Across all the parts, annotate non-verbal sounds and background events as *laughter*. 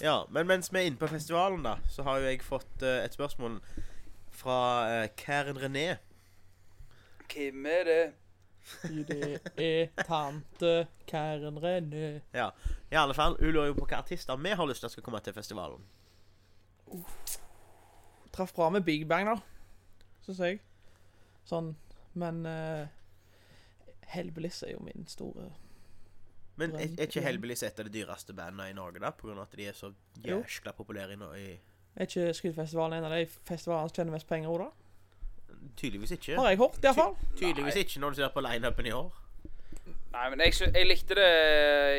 Ja, men mens vi er inne på festivalen, da, så har jo jeg fått uh, et spørsmål fra uh, Karen René. Hvem er det? Det er tante Karen René. Ja, i alle fall, Hun lurer jo på hvilke artister vi har lyst til skal komme til festivalen. Traff bra med Big Bang, da. Syns jeg. Sånn. Men uh, Hellbillies er jo min store Men er, er ikke. Hellbillies et av de dyreste bandene i Norge, da? Av at de er så jæskla populære i, i Er ikke Skrytfestivalen en av de festivalene som tjener mest penger òg, da? Tydeligvis ikke. Har jeg hørt, iallfall. Tydeligvis Nei. ikke når du ser på lineupen i år. Nei, men jeg, jeg likte det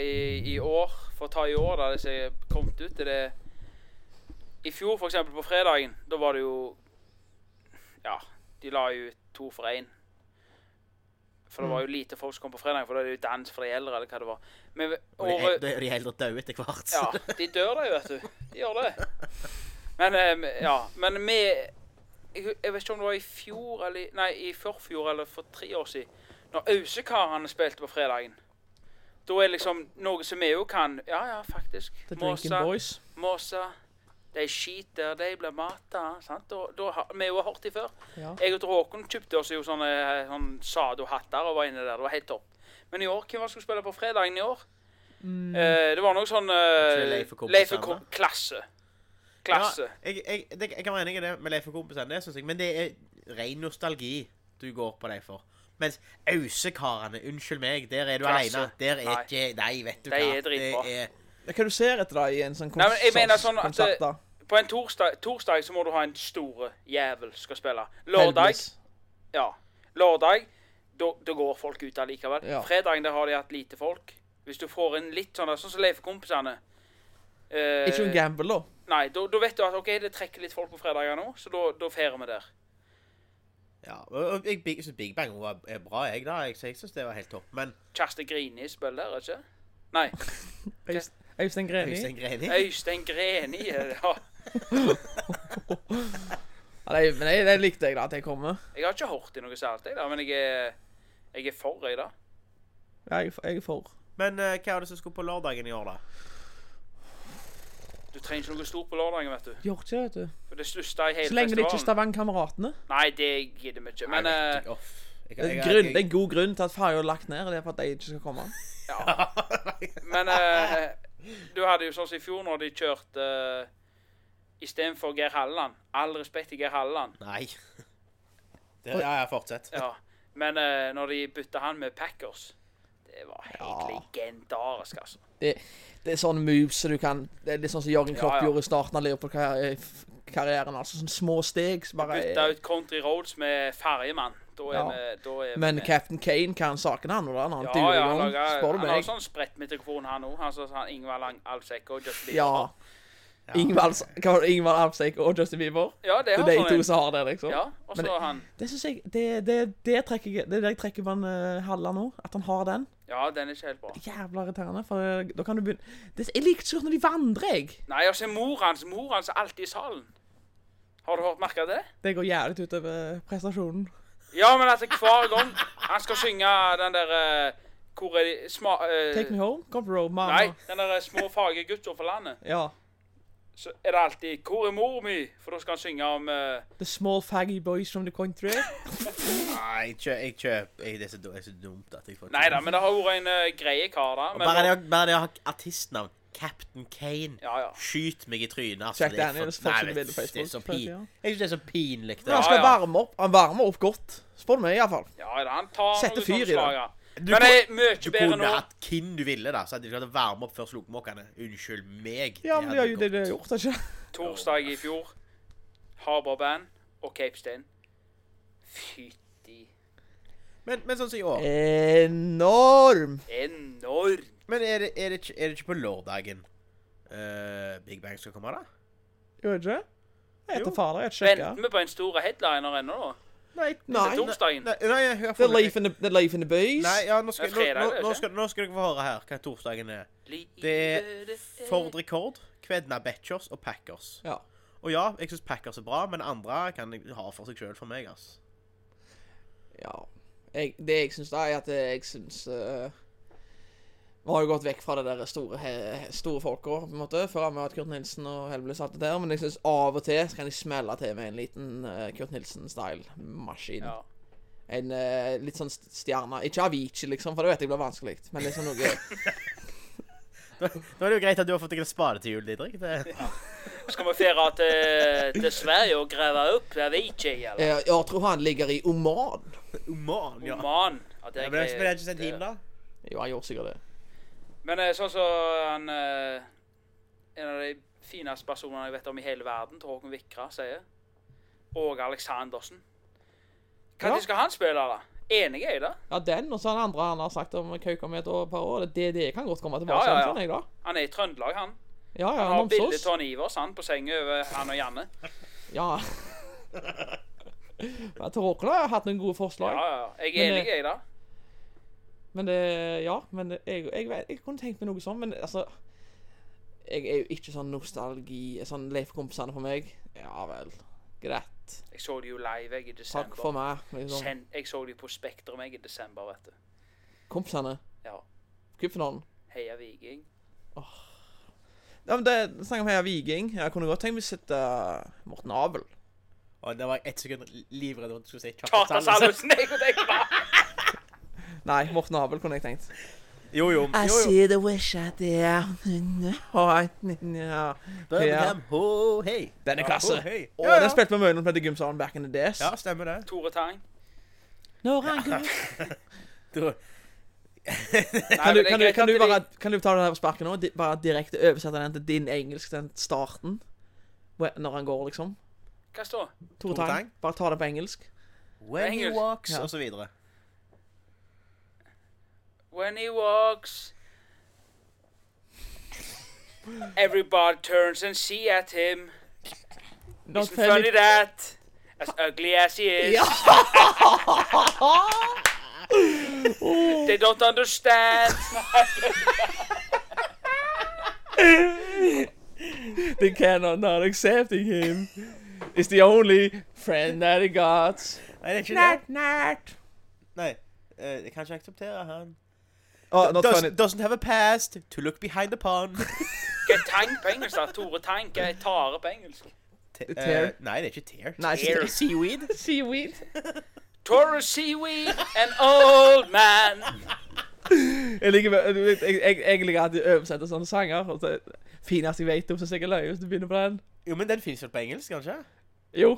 i, i år. For å ta i år, da det som kom ut. Det, det I fjor, for eksempel, på fredagen, da var det jo Ja, de la jo ut to for én. For det var jo lite folk som kom på fredag, for da er det jo dans for de eldre, eller hva det var. Men Og de, de, de eldre døde etter hvert. Ja, de dør da vet du. De gjør det. Men eh, ja, men vi jeg, vet ikke om det var i fjor eller Nei, i forfjor eller for tre år siden. Når Ausekarene spilte på fredagen. Da er liksom noe som vi jo kan Ja, ja, faktisk. The Drinking Boys. Måsa. De skiter, de blir mata. Sant? Og, da, vi har jo hørt dem før. Ja. Jeg og Håkon kjøpte oss jo sånne, sånne Sado-hatter og var inne der. Det var helt topp. Men i år, hvem var det som skulle spille på fredagen i år? Mm, Eh, det var noe sånn uh, Leif og klasse. Klasse. Ja, jeg, jeg, det, jeg kan være enig i det med Leif og kompisene, det syns jeg. Men det er ren nostalgi du går på dem for. Mens Ausekarene, unnskyld meg, der er du aleine. Der er Nei. ikke Nei, vet du De hva. er dritbra. Det er Hva du ser etter da i en sånn Nei, men jeg mener konsert? sånn at konsert, da? På en torsdag, torsdag så må du ha en store jævel skal spille. Lørdag. Ja. Lørdag, da da går folk ut allikevel. Ja. Fredagen der har de hatt lite folk. Hvis du får inn litt sånn sånn som Leif-kompisene eh, Ikke en gamble, da. Nei, da da vet du at OK, det trekker litt folk på fredager nå, så da da feirer vi der. Ja, og jeg big- synes Big Bang var er bra, jeg, da. Jeg, jeg synes det var helt topp. Men Kjersti Grini spiller der, ikke Nei. *laughs* Øyst- Øystein Greni. Øystein Greni Øystein Greni. Ja. *laughs* Ja, det, men det, det likte jeg, da, at jeg kommer. Jeg har ikke hørt i noe særlig, jeg, da, men jeg er, jeg er for, jeg, da. Ja, jeg, jeg er for. Men uh, hva er det som skulle på lørdagen i år, da? Du trenger ikke noe stort på lørdagen, vet du. Gjør ikke vet du. For det største i hele Så lenge det ikke er. Stavanger-kameratene. Nei, det gidder vi ikke. Men off. Jeg- Det er, jeg- grunn, det er en god grunn til at ferja er lagt ned. Det er for at de ikke skal komme. ja. *laughs* Men eh, du hadde jo sånn som i fjor, når de kjørte uh, istedenfor Geir Halleland. All respekt til Geir Halleland. Nei. *laughs* Det, ja, ja, fortsett. Ja. Men uh, når de bytta han med Packers Det var helt Ja. legendarisk, altså. Det, det er sånne moves som du kan Det er litt sånn som Jørgen Klopp Ja, ja. gjorde i starten av Liverpool-karrieren. Altså sånne små steg som bare Bytta ut Country Roads med Ferjemann. Da er Ja. vi da er vi Men med. Captain Kane kan sakene, han. når Han Ja, ja, han, lager, spør du han har sånn spredt mikrofon, han òg. Han som han Ingvald Lang- Alvsek og Justin Ja. Bieber. Ingvald var det, Ingvald Alpsek og Justin Bieber. Ja, det Det er de sånn to som har det, liksom. Ja, og Men så han Det synes jeg Det, det, det, trekker, jeg- det er det jeg trekker på en uh, Halla nå. At han har den. Ja, den er ikke helt bra. Jævla irriterende. For eh, da kan du begynne det, Jeg liker ikke når de vandrer, jeg. Nei, og så er mor hans Mor hans er alltid i salen. Har du hørt merka det? Det går jævlig utover eh, prestasjonen. Ja, men altså, hver gang han skal synge den der eh, Hvor er de sma, uh, Take me home. Come road, mama. Nei, den der små fagre gutter fra landet. Ja. Så er det alltid 'Hvor er mor mi?' For da skal han synge om uh, The small faggy boys from the country. Nei, jeg kjøper, jeg kjøper det, er så, dumt at jeg får Nei da, men det har vært en uh, greie kar, da. Bare, det, bare det å ha artistnavn Captain Kane Ja, ja. Skyt meg i trynet. Altså, Jack det er for- Daniels Nei, får det- ikke Det er så pin, jeg synes det er så pinlig. Men han Det. skal Ja, ja. varme opp Han varmer opp godt. Spør du meg, iallfall. ja han tar Sette noen fyr i det. Du, Men det er mye du bedre kunne nå. hatt hvem du ville, da. Så hadde du klart å varme opp før slokmåkene. Unnskyld meg. Ja, men de har jo det de har gjort, ikke Torsdag i fjor. Harbour Band og Cape Stein. Fytti Men, men sånn som i år. Enorm. Enorm. Men er det, er det, ikke, er det ikke på lørdagen uh, Big Bang skal komme, da? Jo, det ikke? Jeg heter fader, jeg sjekker. Venter vi på en stor headliner ennå, da? Nei. Nei. Til torsdagen? Nei, nei nei, The life in the, the Life in the Bees. Nei, ja, nå skal, er fredag, nå, er nå, nå, skal, nå skal dere få høre her hva torsdagen er. Det er er- Ford Record, Kvedna Betchers og Packers. Ja. Og ja, jeg syns Packers er bra, men andre kan jeg ha for seg sjøl for meg, ass. ja. Jeg, det jeg syns, da, er at jeg syns uh, Vi har jo gått vekk fra det der store, he- store folka, på en måte. Før har vi hatt Kurt Nilsen og Hellbillies satt alt det der. Men jeg syns av og til så kan de smelle til med en liten uh, Kurt Nilsen-style-maskin. Ja. En uh, litt sånn stjerne. Ikke Avicii, liksom, for det vet jeg blir vanskelig. Men liksom noe *laughs* Nå er det jo greit at du har fått deg en spade til jul, Didrik. Det, Skal vi fære til, til Sverige og grave opp Avicii, eller? jeg, jeg tror han ligger i Oman. Oman, ja. Oman. Ja, det ja er men det greit. er ikke sendt hjem, da? Jo, han gjorde sikkert det. Men eh, sånn som han eh, En av de fineste personene jeg vet om i hele verden, tror Håkon Vikra sier. Åge Aleksandersen. Når Ja. skal han spille, da? Enig er jeg det. Ja, den og så den andre han har sagt om Kauka med et par år. Det, det kan godt komme tilbake Ja, ja, ja. Sånn, jeg da. Han er i Trøndelag, han. Ja, ja, Han har bilde av Ivers han på senga over han og Janne. *laughs* Ja. Men Tor Håkon har hatt noen gode forslag. ja, ja. Jeg er enig, eh, jeg, da. Men det Ja, men det- jeg, jeg, jeg, jeg kunne tenkt meg noe sånn, men altså Jeg er jo ikke sånn nostalgi Sånn Leif-kompisene for meg. Ja vel. Greit. Jeg så de jo live jeg, i Takk for meg. Liksom. Sen, jeg så de på Spektrum jeg, i desember, vet du. Kompisene. Ja. Cupfinalen. Heia Viking. Ja, men det Snakk om Heia Viking. Jeg kunne godt tenkt meg å sitte Morten Abel. Og det var ett sekund livredd for at du skulle si Kjartan Salvesen. Salvesen! Jeg kunne tenke meg. Nei, Morten Abel kunne jeg tenkt. Jo, jo. I jo, jo. see the wish at there. Ja. Birmingham, ho, hei. Den er Ja, klasse. ho, hey. Ja, ja. den spilte vi mye når vi spilte gymsalen back in the days. Ja, stemmer det. Tore Tang. Når han går Kan du, men det kan, du, kan, du bare, kan du ta det her sparket nå? Di- Bare direkte oversette den til din engelsk, den starten? Når han går, liksom? Hva står Tore Tore Tang. Tang. Bare ta det på engelsk. when he walks, Ja. og så videre. When he walks Everybody turns and see at him. Not Isn't funny that As ugly as he is Ja! *laughs* They don't understand *laughs* They cannot not accepting him. It's the only friend that he got. Nei, det er ikke Nert, det. nert. Nei, eh, jeg kan ikke akseptere han. Oh, not Does, funny. doesn't have a past to look behind the pond. Hva er tang på engelsk da? Tore Tank er tare på engelsk? Te- Tear. Uh, nei, det er ikke tear. Nei, ikke Tear. tear. Seaweed. *laughs* Seaweed. Tore Seaweed, an old man Jeg liker, Egentlig at de jeg, jeg liker alltid å oversette sånne sanger. Og så, finest jeg vet om, så sikkert løy hvis du begynner på den. Jo, men den finnes vel på engelsk, kanskje? Jo.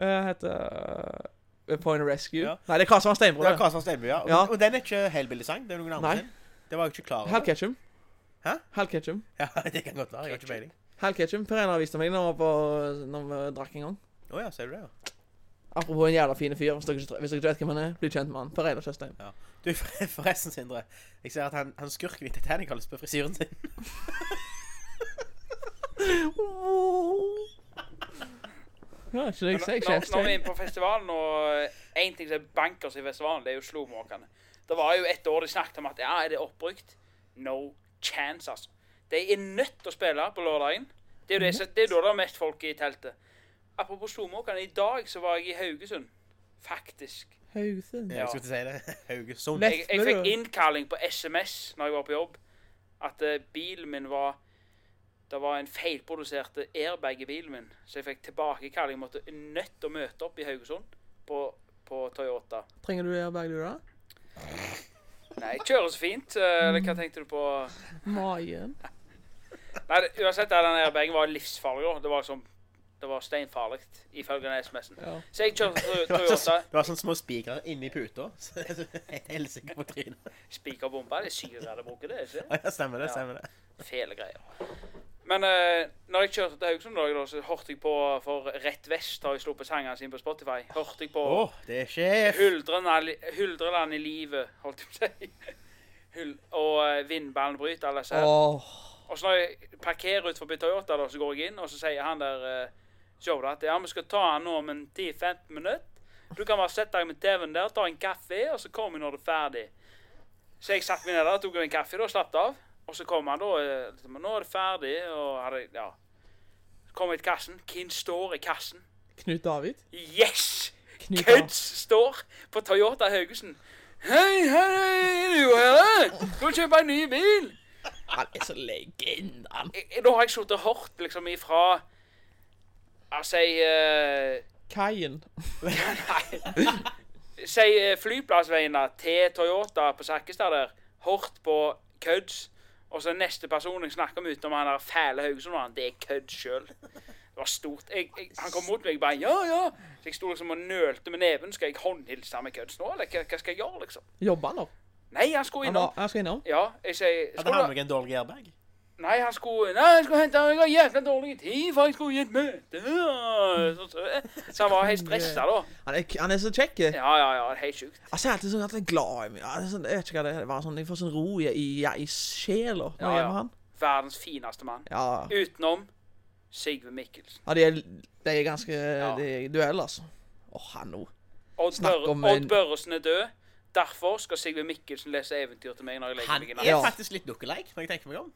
Uh, heter uh, Point of Rescue. Ja. Nei, det er Karlsson Steinbro. Det er var Steinbro, ja. Og, Ja. og den er ikke Hellbilly-sang, det er noen andre Nei. sin. Det var jeg ikke klar over. Hal Ketchum. Hæ? Hal Ketchum. Ja, *laughs* det kan godt være, jeg har ikke peiling. Hal Ketchum. Per Einar viste meg når på- når vi drakk en gang. Åja, ser du det, ja. Apropos en jævla fin fyr. Hvis dere ikke, hvis dere ikke vet hvem han er, bli kjent med han. Per Einar Tjøstheim. Du, *laughs* forresten, Sindre. Jeg ser at han, han skurken i Titanic har på frisyren sin. *laughs* Ja, ikke jeg, jeg. Når, når vi er inne på *laughs* festivalen, og en ting som er bankers i festivalen, det er jo slomåkene. Det var jo et år de snakket om at ja, er det oppbrukt? No chance, altså. De er nødt til å spille på lørdagen. Det er jo det, det er da det er mest folk i teltet. Apropos slomåkene, i dag så var jeg i Haugesund. Faktisk. Haugesund. Ja, jeg skulle ikke si det. *laughs* Haugesund. Jeg, jeg fikk innkalling på SMS når jeg var på jobb. At uh, bilen min var Det var en feilprodusert airbag i bilen min. Så jeg fikk tilbakekalling. Jeg måtte nødt til å møte opp i Haugesund på, på Toyota. Trenger du airbag, du, da? Nei, jeg kjører så fint. eh, Eller hva tenkte du på? Magen. *laughs* Nei, det, uansett, den airbagen var livsfarlig. Det var liksom Det var steinfarlig, ifølge den SMS-en. Ja. Så jeg kjørte *laughs* Toyota. det var sånne små spikere inni puta. *laughs* Så helsike på trynet. Spikerbombe. Det er syre det bruker, det, ikke? Ja, stemmer det. Ja. stemmer det. Fele greier. Men eh, når jeg kjørte til Haugesund, da, så hørte jeg på For Rett Vest har jeg sluppet sangene sine på Spotify. Hørte jeg på oh, det er sjef. Huldreland, i livet, holdt jeg på å si. Og uh, Vindballen bryter, alle disse oh. Og så når jeg parkerer utenfor Toyota, da, så går jeg inn, og så sier han der uh, at ja, vi skal ta han nå om en 10-15 minutter. Du kan bare sette deg med TV-en der, ta en kaffe, og så kommer vi når du er ferdig. Så jeg satte meg ned der, tok en kaffe, da, slapp av. Og så kom han da, eh, liksom, nå er det ferdig, og hadde, ja. Så kom jeg til kassen. Hvem står i kassen? Knut David. Yes! Knut Køds står på Toyota Haugesund. Hei, hei, er du her. Skal du kjøpe en ny bil? Han er så legende, han. Jeg- jeg- Da har jeg sittet og hørt liksom ifra Altså uh, Kaien. Nei. Si eh, *laughs* flyplassveiene til Toyota på Sakkestad der. Hørt på kødds. Og så neste person jeg snakker med utenom han der fæle Haugesund, det er kødd sjøl. Det var stort. Jeg, jeg, han kom mot meg og bare ja, ja. Så jeg sto liksom og nølte med neven. Skal jeg håndhilse med kødds nå, eller hva, hva skal jeg gjøre, liksom? Jobber han nå? Nei, han skulle Han innom. var, han skal innom. Ja, jeg sier Hadde han med en dårlig airbag? Nei, han skulle Nei, jeg skulle hente Jeg har jævla dårlig tid, for jeg skulle i et møte. Så, så, så han var helt stressa, da. Han er, han er så kjekk. Ja, ja, ja. Helt sjukt. Altså, jeg er alltid sånn at jeg er glad i meg. Ja, det er sånn, jeg vet ikke hva det er. Var sånn, Jeg får sånn ro i, i, i sjela når Ja, jeg er med han. Verdens fineste mann. Ja, Utenom Sigve Mikkelsen. ja de, er, de er ganske Ja. De er duell, altså. Åh, han nå. Odd, Snakk om Odd Børresen er død. Derfor skal Sigve Mikkelsen lese eventyr til meg når jeg legger Han meg i er natt. Ja. faktisk litt lookalike, når jeg tenker meg om.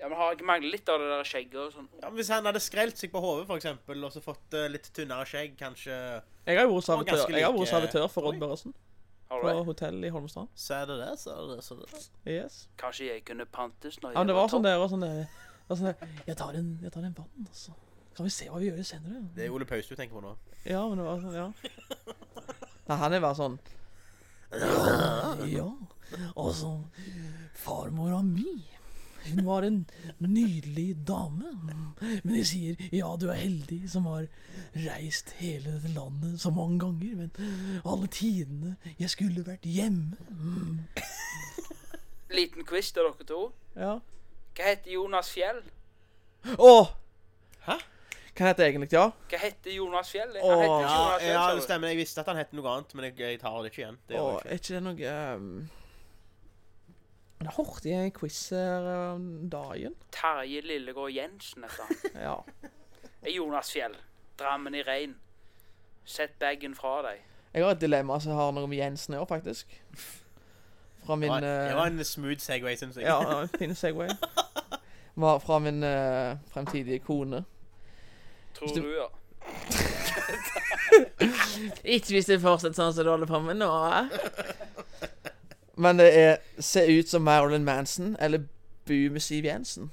Ja, men har ikke manglet litt av det der skjegget og sånn? Ja, men hvis han hadde skrelt seg på hodet, for eksempel, og så fått uh, litt tynnere skjegg, kanskje Jeg har jo vært servitør, jeg har vært like- servitør for. Odd Børresen. På hotellet hotell i Holmestrand. Så er det så er det så er det. Yes. Kanskje jeg kunne pantes når Ja, jeg men det var sånn topp? der, og sånn der, sånn der jeg, tar en, jeg tar en vann, og så kan vi se hva vi gjør senere. Det er Ole Paus du tenker på nå. Ja, men det var sånn, ja. Nei, han er bare sånn Ja. Og så farmora mi. Hun var en nydelig dame. Men de sier ja, du er heldig som har reist hele dette landet så mange ganger. Men alle tidene jeg skulle vært hjemme. Mm. *laughs* Liten quiz til dere to. Ja. Hva heter Jonas Fjell? Å! Hæ? Hva heter egentlig, ja? Hva heter Jonas Fjell? Han Åh. heter Ja, Jonas Fjell, ja, sa det stemmer. Jeg visste at han het noe annet, men jeg, jeg tar det ikke igjen. Det Åh, ikke. er ikke det noe um... Hørte jeg i en quiz her om dagen. Terje Lillegård Jensen heter han. *laughs* Ja. Er Jonas Fjell. Drammen i regn. Sett bagen fra deg. Jeg har et dilemma som har noe med Jensen å gjøre, faktisk. Fra min Det var, det eh, var en smooth Segway, syns jeg. Ja, en fin Segway. *laughs* Var fra min uh, fremtidige kone. Tror du- du, ja. *laughs* Ikke hvis det fortsetter sånn som du holder på med nå. Men det er Se ut som Marilyn Manson eller Bu med Siv Jensen.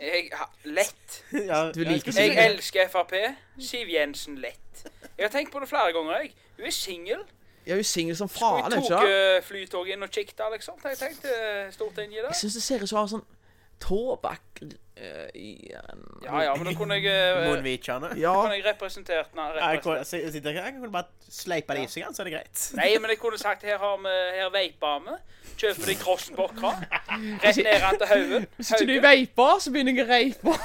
Jeg har lett. *laughs* Ja, Du liker skulle Jeg det. elsker Frp. Siv Jensen lett. Jeg har tenkt på det flere ganger. jeg. Hun er singel. Jeg er jo singel som faen, jeg ikke tok sant? uh, flytoget inn og kikket, liksom. Jeg tenkte uh, stort i det. Jeg syns det ser ut som hun har sånn tåbakk uh, i en Ja ja, men da kunne jeg *laughs* uh, Munnvikene. Ja. kunne jeg representert nei, Jeg representert. jeg sitter ikke- jeg kan bare sleipa det i seg, så er det greit. Nei, men jeg kunne sagt her har vi Her veiper vi. Kjøper deg Krossenborg-kran. Rett ned han til Haugen. *laughs* Hvis ikke du Haugen. veiper, så begynner jeg å reipe. *laughs*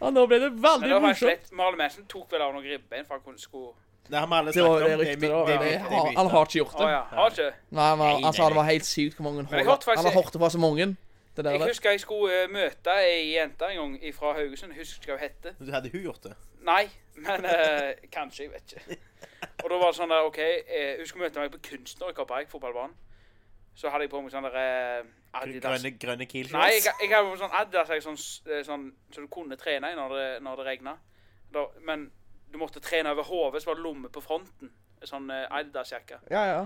Ja, nå ble det Men veldig det var morsomt. Marle Mensen tok vel av noen ribbein for han kunne sko... Det har vi alle Det var snakket det ryktet, da. det Det, er han, har ikke gjort Å det. ja. Har ikke? Nei, han, var, Nei, han sa nei, det var helt sykt hvor mange jeg faktisk- Han har hørt det fra så mange. Det der, Jeg det. husker jeg skulle eh, møte ei jente en gang fra Haugesund. Jeg husker ikke hva hun hette. Hadde hun gjort det? Nei, men eh, kanskje. Jeg vet ikke. Og da var det sånn der OK, eh, hun skulle møte meg på Kunstner i Kopperek, fotballbanen. Så hadde jeg på meg sånn der eh, Adidas. Grønne, grønne Kiel Nei, jeg, jeg hadde på sånn Adidas jeg, sånn, s- eh, sånn, så du kunne trene i når det, når det regna. Da, men du måtte trene over hodet, så var det lomme på fronten. En Sånn eh, Adidas-jakke. Ja, ja.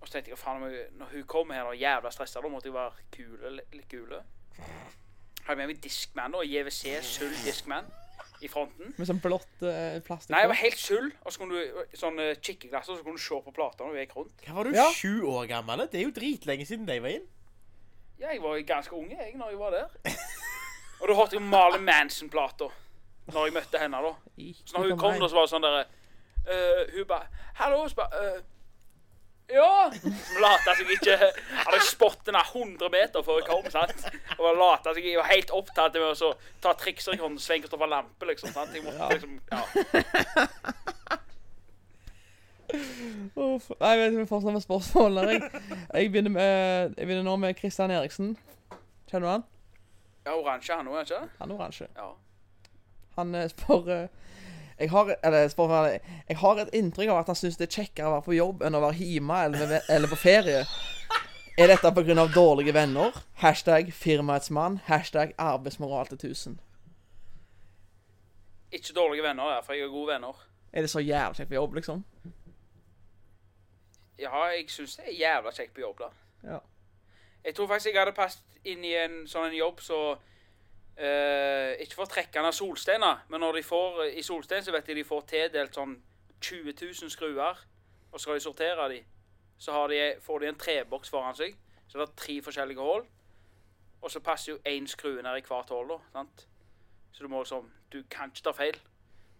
Og så tenkte jeg faen, når hun kommer her og er jævla stressa, da måtte jeg være kule, litt, kule. kule. Hadde med meg Discman, og JVC Sull Discman i fronten. Med sånn blått uh, plastikk. Nei, jeg var helt sull. Og så kunne du sånn uh, kikkeglasser, så kunne du se på plata når du gikk rundt. Hva var du, Ja. sju år gammel? Det er jo dritlenge siden de var inn. Ja, jeg var ganske unge jeg når jeg var der. *laughs* Og da hørte jeg Marlon Manson-plata når jeg møtte henne. da. Så når hun kom, da, så var det sånn derre uh, Hun bare 'Hallo?' Så bare uh, Ja! Hun lata seg ikke Hadde spottet henne 100 meter før jeg kom. sant? Og lata seg Jeg var helt opptatt med å så ta trikser i hånden, Svein Kristoffer Lampe, liksom. sant? Jeg måtte liksom Ja. *laughs* Uff. Nei, jeg vet ikke om jeg fortsetter med spørsmål. Jeg, jeg, begynner med, jeg begynner nå med Christian Eriksen. Kjenner du han? ja oransje han òg, ikke? Han er oransje. Ja. Han spør eh, jeg har, eller, spør meg, jeg har et inntrykk av at han syns det er kjekkere å være på jobb enn å være hjemme eller, eller på ferie. Er dette pga. dårlige venner? Hashtag firmaets mann. Hashtag arbeidsmoral til 1000. Ikke dårlige venner, der, for jeg har gode venner. Er det så jævla kjekt på jobb, liksom? Ja, jeg syns det er jævla kjekt på jobb, da. Ja. Jeg tror faktisk jeg hadde passet inn i en sånn en jobb så eh, Ikke for trekkende av solsteiner, men når de får i solstein, så vet de de får tildelt sånn 20 000 skruer, og så skal de sortere de. Så har de, får de en treboks foran seg, så det er tre forskjellige hull. Og så passer jo én skrue ned i hvert hull? Så du må liksom Du kan ikke ta feil.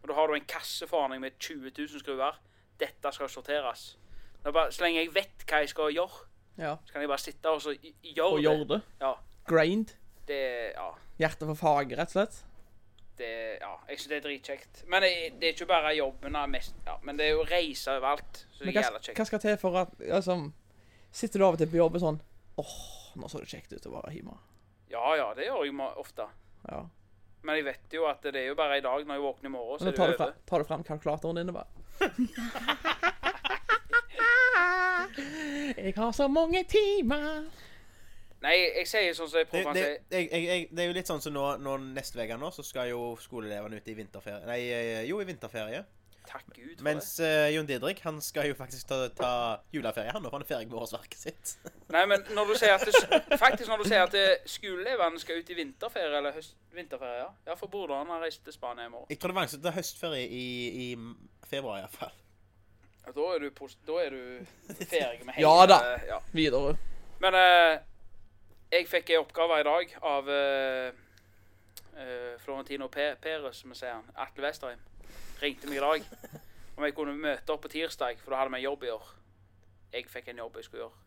Og da har du en kasse foran deg med 20 000 skruer. Dette skal sorteres. Er bare, så lenge jeg vet hva jeg skal gjøre, ja. så kan jeg bare sitte og så gjøre Og det. gjør det. Ja. Grind. Det, ja, Hjertet for faget, rett og slett. det, ja, jeg synes det er dritkjekt. Men det, det er ikke bare jobben, mest, ja, men det er jo reiser reise overalt. Så det er jævla kjekt. hva skal til for at altså, Sitter du av og til på jobb og sånn Åh, nå så det kjekt ut å være hjemme. Ja, ja, det gjør jeg ofte. Ja. Men jeg vet jo at det er jo bare i dag, når jeg våkner i morgen, så er det du, jo fra, over. tar du frem kalkulatoren din og bare *laughs* Jeg har så mange timer. Nei, jeg sier sånn som jeg prøver å det, si. jeg, jeg, jeg, det er jo litt sånn som nå, nå neste uke nå, så skal jo skoleelevene ut i vinterferie. Nei, eh, jo, i vinterferie. Takk Gud for Mens uh, Jon Didrik, han skal jo faktisk ta, ta juleferie, han, når han er ferdig med årsverket sitt. *laughs* Nei, men når du sier at det, faktisk når du sier at skoleelevene skal ut i vinterferie, eller høst, vinterferie, ja. Ja, for broderen har reist til Spania i morgen. Jeg tror det var det er høstferie i, i februar, iallfall. Ja, Da er du, da er du *laughs* ferdig med hele Ja da. Ja. Videre. Men eh, jeg fikk en oppgave i dag av eh, Florentino Pe Perez, som vi sier han. Atle Vesterheim. Ringte meg i dag om jeg kunne møte opp på tirsdag, for da hadde vi en jobb i år. Jeg fikk en jobb jeg skulle gjøre.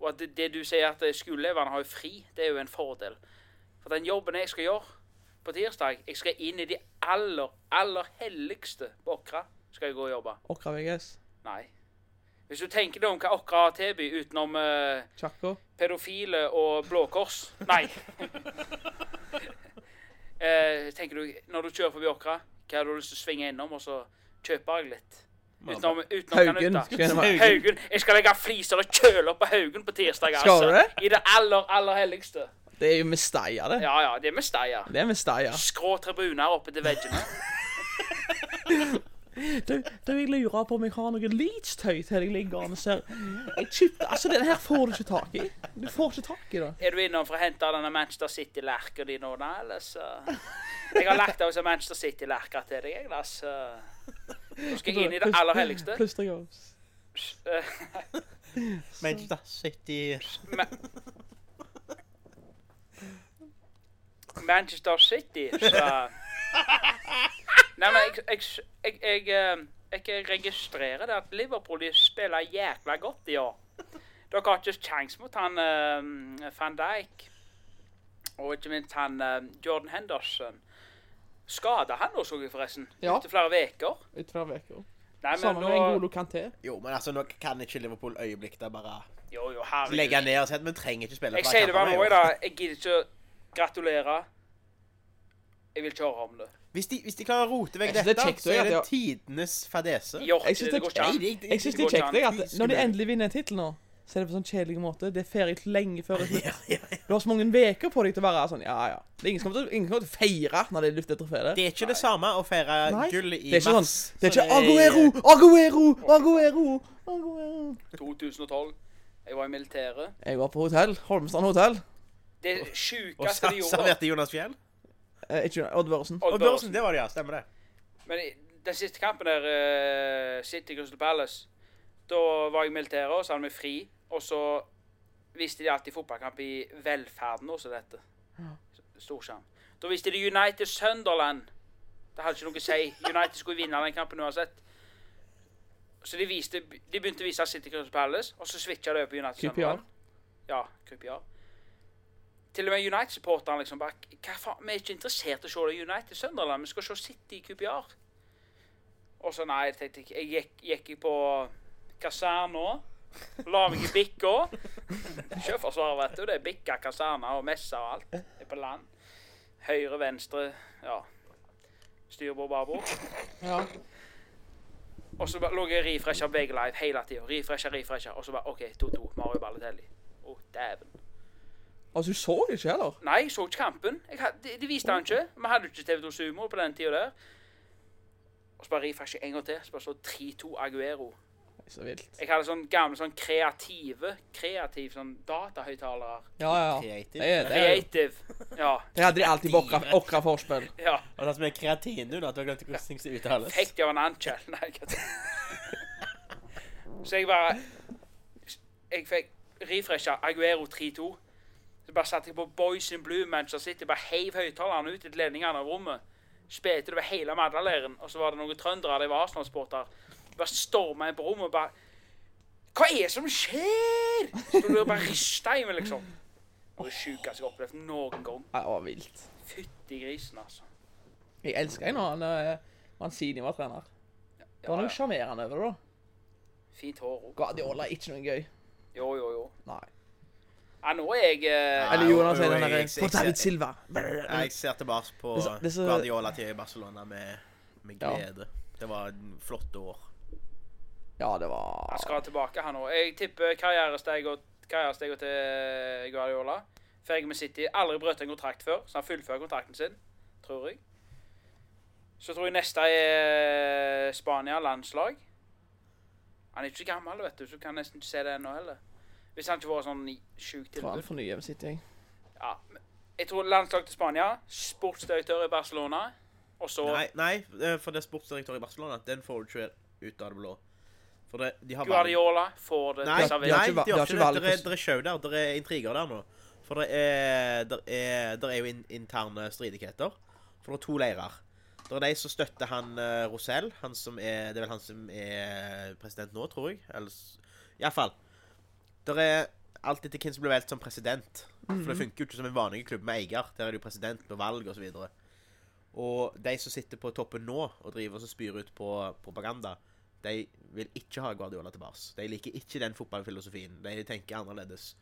Og at det, det du sier at eh, skoleelevene har jo fri, det er jo en fordel. For den jobben jeg skal gjøre på tirsdag Jeg skal inn i de aller, aller helligste på Åkra. Skal jeg gå og jobbe. Åkra VGS. Nei. Hvis du tenker deg om hva Åkra har å tilby utenom uh, pedofile og Blå Kors. Nei. uh, *laughs* tenker du, når du kjører forbi Åkra, hva har du lyst til å svinge innom, og så kjøper jeg litt? Utenom, utenom Haugen. Haugen. Jeg skal legge fliser og kjøle opp på Haugen på tirsdag. altså. I det aller, aller helligste. Det er jo med det. Ja, ja, det er med. Det er med. Skrå tribuner oppe til veggene. *laughs* Du, du, jeg lurer på om jeg har noe leach-tøy til deg liggende. Ser. Altså, den her får du ikke tak i. Du får ikke tak i det. Er du innom for å hente denne Manchester City-lerka di nå, da, eller så Jeg har lagt av Manchester City-lerka til deg, jeg, da, så Nå skal jeg inn i det aller helligste. Plystre Manchester City Manchester City, så Nei, men jeg, jeg, jeg, jeg, eh, jeg registrerer det at Liverpool de spiller jækla godt i år. Dere har ikke kjangs mot han uh, van Dijk. Og ikke minst han uh, Jordan Henderson. Skada han nå, så jeg forresten. Ja. Etter flere uker. Etter flere uker. Nei, Sammen med nå en god Kanté. Jo, men altså, nå kan ikke Liverpool øyeblikk da bare Jo, jo, legge ned og si at vi trenger ikke spille Jeg sier det bare nå dag. Jeg gidder ikke å gratulere. Jeg vil ikke høre om det. Hvis de, hvis de klarer å rote vekk dette, det er så er det de tidenes fadese. Jeg synes det, det- det- syns er kjekt at når de endelig vinner en tittel nå, så er det på sånn kjedelig måte. Det er ferie lenge før det. Ja, ja, ja. Du har så mange uker på deg til å være sånn Ja, ja. Det er ingen som kommer til, ingen kommer til å feire når det er luft etter ferie. Det er ikke det samme å feire Nei, gull i Det er ikke mars. sånn Det er ikke Aguero, Aguero, Aguero, Aguero. 2012. Jeg var i militæret. Jeg var på hotell. Holmestrand hotell. Det sjukeste de gjorde. Og serverte Jonas Fjell. Eh, ikke Odd Børresen. Odd Børresen, det var det, ja. Stemmer det. Men i den siste kampen der, eh, City Crystal Palace, da var jeg i militæret, og så hadde vi fri. Og så viste de alltid fotballkamp i Velferden også, dette. Storskjerm. Da viste de United Sunderland. Det hadde ikke noe å si. United skulle vinne den kampen uansett. Så de, viste, de begynte å vise City Crystal Palace, og så switcha de over på United QPR. Sunderland. Ja, QPR. Til og med United-supporterne liksom bare Hva faen, vi er ikke interessert i å se det United Sunderland, vi skal se City i QPR. Og så nei, jeg tenkte ikke Jeg gikk, gikk jeg på kaserna. La meg i bikka. *laughs* Sjøforsvaret, vet du. Det er bikka, kaserner og messer og alt. Det er på land. Høyre, venstre, ja. Styrbord, babord. Ja. Og så lå jeg og refresha begge live hele tida. Refresha, refresha. Og så bare OK, 2-2. Mario Balotelli. Å, dæven. Altså, du så det ikke heller? Nei, jeg så ikke kampen. Jeg had, de, de viste han ikke. Vi hadde ikke TV2 Sumo på den tida der. Og så bare refreshe en gang til. Så bare så 3-2 Aguero. Så vilt. Jeg hadde sånn gamle sånn kreative Kreativ sånn datahøyttalere. Ja, ja. ja. Creative. Det er det. Creative. Ja. Det hadde de alltid på Åkra- Åkra forspill. ja. Og det som er kreatin, du, at du har glemt hvordan ting skal uttales. Fikk det av en annen Nei, ikke kødder. Så jeg bare Jeg fikk refresha Aguero 3-2. Så bare satte på Boys in Blue Manchester City. Bare heiv høyttalerne ut i ledningene av rommet. Spilte det over hele Madlaleiren. Og så var det noen trøndere, de var Arsenal-sportere. Bare storma inn på rommet og bare Hva er det som skjer?! Så du bare rista i meg, liksom. Det var det sjukeste jeg har opplevd noen gang. Det var vilt. Fytti grisen, altså. Jeg elsker når han eh, Mancini var trener. Det Ja, var noe ja. sjarmerende over det, da. Fint hår òg. Guardiola er ikke noe gøy. Jo, jo, jo. Nei. Ja, nå er jeg uh, Eller Jonas jo, sier den derre For David Silva. Jeg ser tilbake på Det er så- det er så- Guardiola til Barcelona med, med Ja. glede. Det var et flotte år. Ja, det var Han skal tilbake, han òg. Jeg tipper karrieresteget karrieresteg til Guardiola. Ferdig med City. Aldri brøt en kontrakt før, så han fullfører kontrakten sin, tror jeg. Så tror jeg neste er Spania landslag. Han er ikke så gammel, vet du, så du kan nesten ikke se det ennå heller. Hvis han ikke var sånn sjuk sjukt tror han fornyer med sitt, jeg. Ja. Jeg tror landslag til Spania, sportsdirektør i Barcelona, og så Nei, nei, eh, for det er sportsdirektør i Barcelona. Den får du ikke ut av det blå. For det, de har Guardiola får det Nei, servert. de har nei, ikke de har ikke det. Det er, er show der. Det er intriger der nå. For det er, det er, det er jo in, interne stridigheter. For det er to leirer. Det er de som støtter han uh, Rosell. Han som er, det er vel han som er president nå, tror jeg. Eller Iallfall. Det er alt etter hvem som blir valgt som president. For det funker jo ikke som en vanlig klubb med eier. Der er det jo president og valg osv. Og, og de som sitter på toppen nå og driver og spyr ut på propaganda, de vil ikke ha Guardiola tilbake. De liker ikke den fotballfilosofien. De tenker annerledes.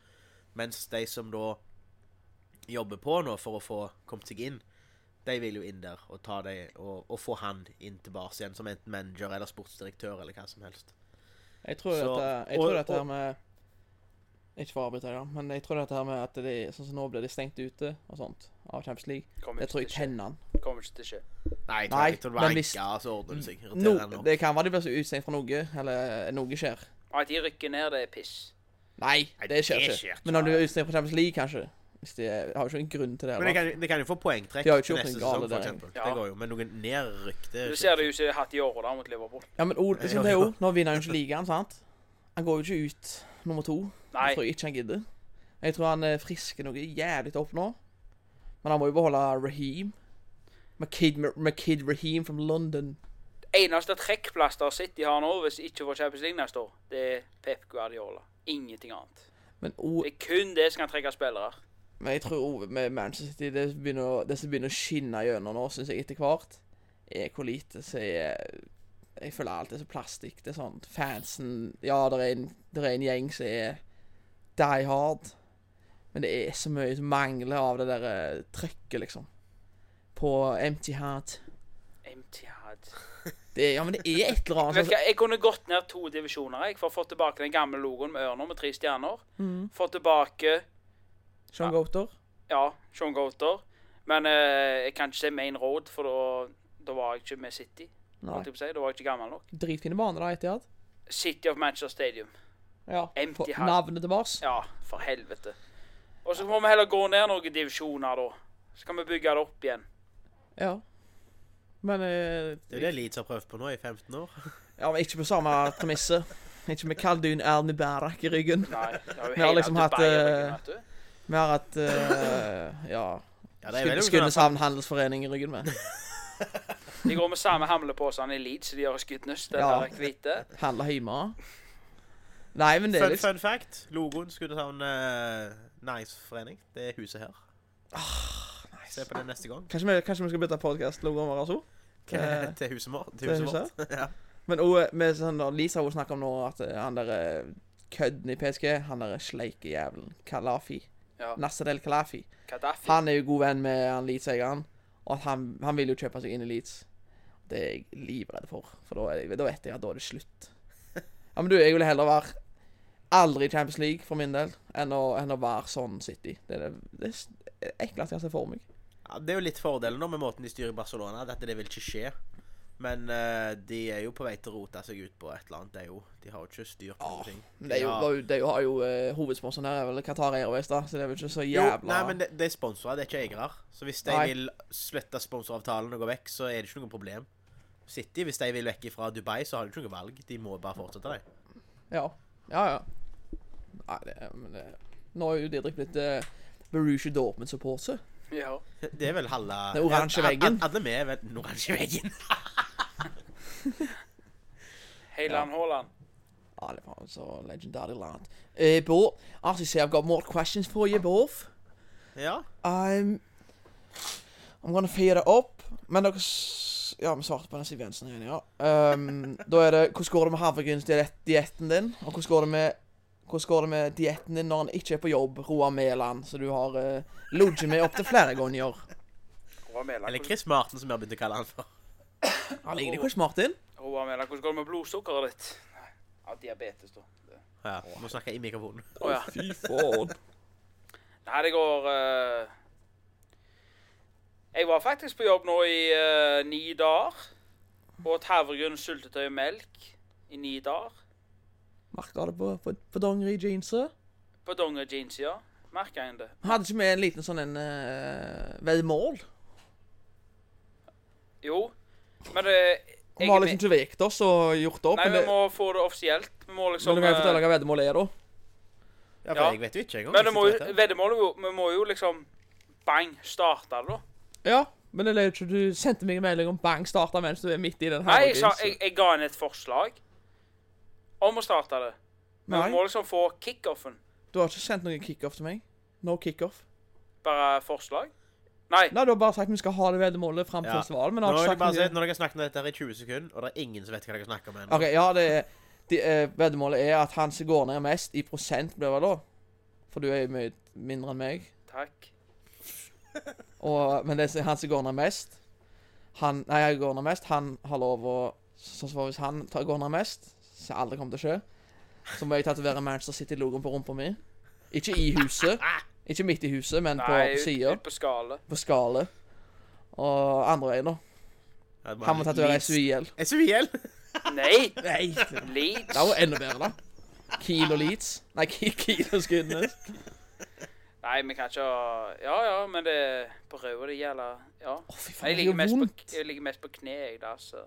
Mens de som da jobber på nå for å få kommet seg inn, de vil jo inn der og, ta de, og, og få han inn tilbake igjen som enten manager eller sportsdirektør eller hva som helst. Jeg tror Så- dette, jeg og- dette med Ikke for å avbryte deg, da, men jeg tror dette her med at de, sånn som nå blir de stengt ute og sånt av Champions League, Kommer det ikke tror jeg til å skje. tenner han. Kommer ikke til å skje. Nei, jeg tror, Nei, jeg tror det var men hvis- enka, så ordner det seg. No, Irriterende nok. det kan være de blir så utestengt fra noe, eller noe skjer. Og at de rykker ned, det er piss. Nei, Nei, det skjer det ikke. skjer ikke. Men om du er utestengt fra Champions League, kanskje Hvis de er, har jo ikke en grunn til det. Men det da. kan, det kan jo få poengtrekk De har jo ikke til gjort neste noe galt sesong, for der, eksempel. Ja. Det går jo, men noen nedrykk det Du ser det jo ikke hatt i år da mot Liverpool. Ja, men Ole, liksom det er jo, Nå vinner han jo ikke ligaen, sant? Han går jo ikke ut nummer to. Nei. Jeg tror ikke han gidder. Jeg tror han er frisker noe jævlig opp nå. Men han må jo beholde Raheem. McKid, McKid Raheem from London. Eneste trekkplaster City har nå, hvis ikke får Champions League neste år, det er Pep Guardiola. Ingenting annet. Men, o, Det er kun det som kan trekke spillere. men jeg tror Ove, med Manchester City Det, begynner, det som begynner å skinne gjennom nå, syns jeg etter hvert, er hvor lite som er Jeg føler alt er så plastikk. Det er sånn Fansen Ja, det er en, det er en gjeng som er die hard. Men det er så mye som mangler av det der eh, trøkket, liksom. På empty heart. Emtihad. *laughs* Det er, ja, men det er et eller annet du hva, Jeg kunne gått ned to divisjoner jeg, for å få tilbake den gamle logoen med ørner med tre stjerner. mm. Få tilbake Sean Ja. Goater. ja, Sean Goater. Men eh, jeg kan ikke se Main Road, for da, da var jeg ikke med City. Nei. si. Da var jeg ikke gammel nok. Dritfine baner, da, Etihad. City of Manchester Stadium. Ja. Empty På navnet til Mars. Ja, for helvete. Og så må vi heller gå ned noen divisjoner, da. Så kan vi bygge det opp igjen. Ja. Men eh, Det er det Leeds har prøvd på nå i 15 år. Ja, men ikke på samme premisset. Ikke med Kaldun Erni Bærak i ryggen. Nei, det har jo Vi har liksom hatt, eh. Vi har hatt eh, ja, Ja, Skudeneshavn handelsforening i ryggen med. De går med samme hamleposene i Leeds som de gjør i Skudenes. Den Ja. der hvite. Handla hjemme. Nei, men det er Fun, liksom fun fact. Logoen skulle ta en uh, Nice-forening. Det er huset her. Se på det neste gang. Kanskje vi, kanskje vi skal bytte podkast-logoen vår, altså? Til, til huset vårt. til huset vårt. *laughs* ja. Men også, med sånn da, Lisa hun snakker om nå at eh, han der eh, kødden i PSG, han der sleike jævelen Kalafi, Ja. Nasser El Kalafi, Gaddafi. han er jo god venn med han Leeds-eieren, og at han, han vil jo kjøpe seg inn i Leeds. Det er jeg livredd for, for da, er da vet jeg at da er det slutt. *laughs* Ja, men du, jeg ville heller være aldri Champions League for min del, enn å, enn å være sånn City. Det er det, det er ekleste jeg ser for meg. Ja, det er jo litt fordelen nå med måten de styrer Barcelona. Dette det vil ikke skje. Men uh, de er jo på vei til å rote seg ut på et eller annet, de jo. De har jo ikke styr på noen ting. De det er jo, har... det er jo, har jo uh, hovedsponsoren her er vel Qatar Airways, da, så det er vel ikke så Jo, jævla nei, men det, det er sponsorer, det er ikke eiere. Så hvis de Nei. vil slette sponsoravtalen og gå vekk, så er det ikke noe problem. City, hvis de vil vekk fra Dubai, så har de ikke noe valg. De må bare fortsette, de. Ja. Ja, ja. Nei, det, men det Nå er jo Didrik blitt uh, Borussia Dortmund-supporter. Ja. Det er vel halve Den oransje veggen. *laughs* Alle vi er vel den oransje veggen. Heiland Haaland. Ja, det var så legendary land. Uh, but, as I say, I've got more questions for you both. Ja. I'm I'm gonna fire it up. Men dere Ja, vi svarte på den Siv Jensen igjen, ja. Um, *laughs* da er det Hvordan går det med havregrynsdietten din? Og hvordan går det med hvordan går det med dietten din når han ikke er på jobb, Roar Mæland, som du har uh, ligget med opptil flere ganger? Eller Chris Martin, som vi har begynt å kalle han for. Han ligner det, Chris Martin. Roar Mæland, hvordan går det med blodsukkeret ditt? Ja, diabetes, da. Det- Ja, Må snakke i mikrofonen. Å ja. Fy faen. Nei, det går uh... Jeg var faktisk på jobb nå i uh, ni dager. Og et havregryn syltetøy og melk i ni dager. Merka det på, på, på dongeri jeanser, På dongerjeans, ja. Merka en det? Hadde ikke vi en liten sånn en uh, veddemål? Jo. Men det Vi har liksom ikke vekt oss og gjort det opp. Nei, men, vi det, må få det offisielt. Vi må liksom men du må jo eh, fortelle hva vedmålet er, da. Ja, for Ja. jeg vet jo ikke engang. Men det må veddemålet Vi må jo liksom Bang! Starte det, da. Ja, men det er jo ikke du sendte meg en melding om bang starta mens du er midt i den Nei, jeg, sa, jeg, jeg ga henne et forslag om å starte det. Men Nei. du må liksom få kickoffen. Du har ikke sendt noen kickoff til meg? No kickoff? Bare forslag? Nei. Nei, du har bare sagt vi skal ha det veddemålet fram til Ja. festivalen, men Nå har vil ikke jeg bare sagt. Når dere har snakket om dette her i 20 sekunder, og det er ingen som vet hva dere snakker om ennå OK, ja, det er de, eh, Veddemålet er at han som går ned mest i prosent, blir vel da? For du er jo mye mindre enn meg. Takk. Og, men det er han som går ned mest Han Nei, jeg går ned mest. Han har lov å Sånn som hvis han tar, går ned mest, som aldri kommer til å skje, så må jeg tatovere Manchester City-logoen på rumpa mi. Ikke i huset. Ikke midt i huset, men på sida. på skale På skallet. Og andre veien, da. Han må tatovere SUIL. SUIL? Nei! *laughs* Nei, Leeds. det var enda bedre, da. Kiel og Leeds. Nei, Kiel, Kiel og Skudenes. Nei, vi kan ikke ha Ja ja, men det på røde det gjelder Ja. Oh, fy faen, Jeg det ligger gjør mest på, jeg ligger mest på kne, jeg, da, så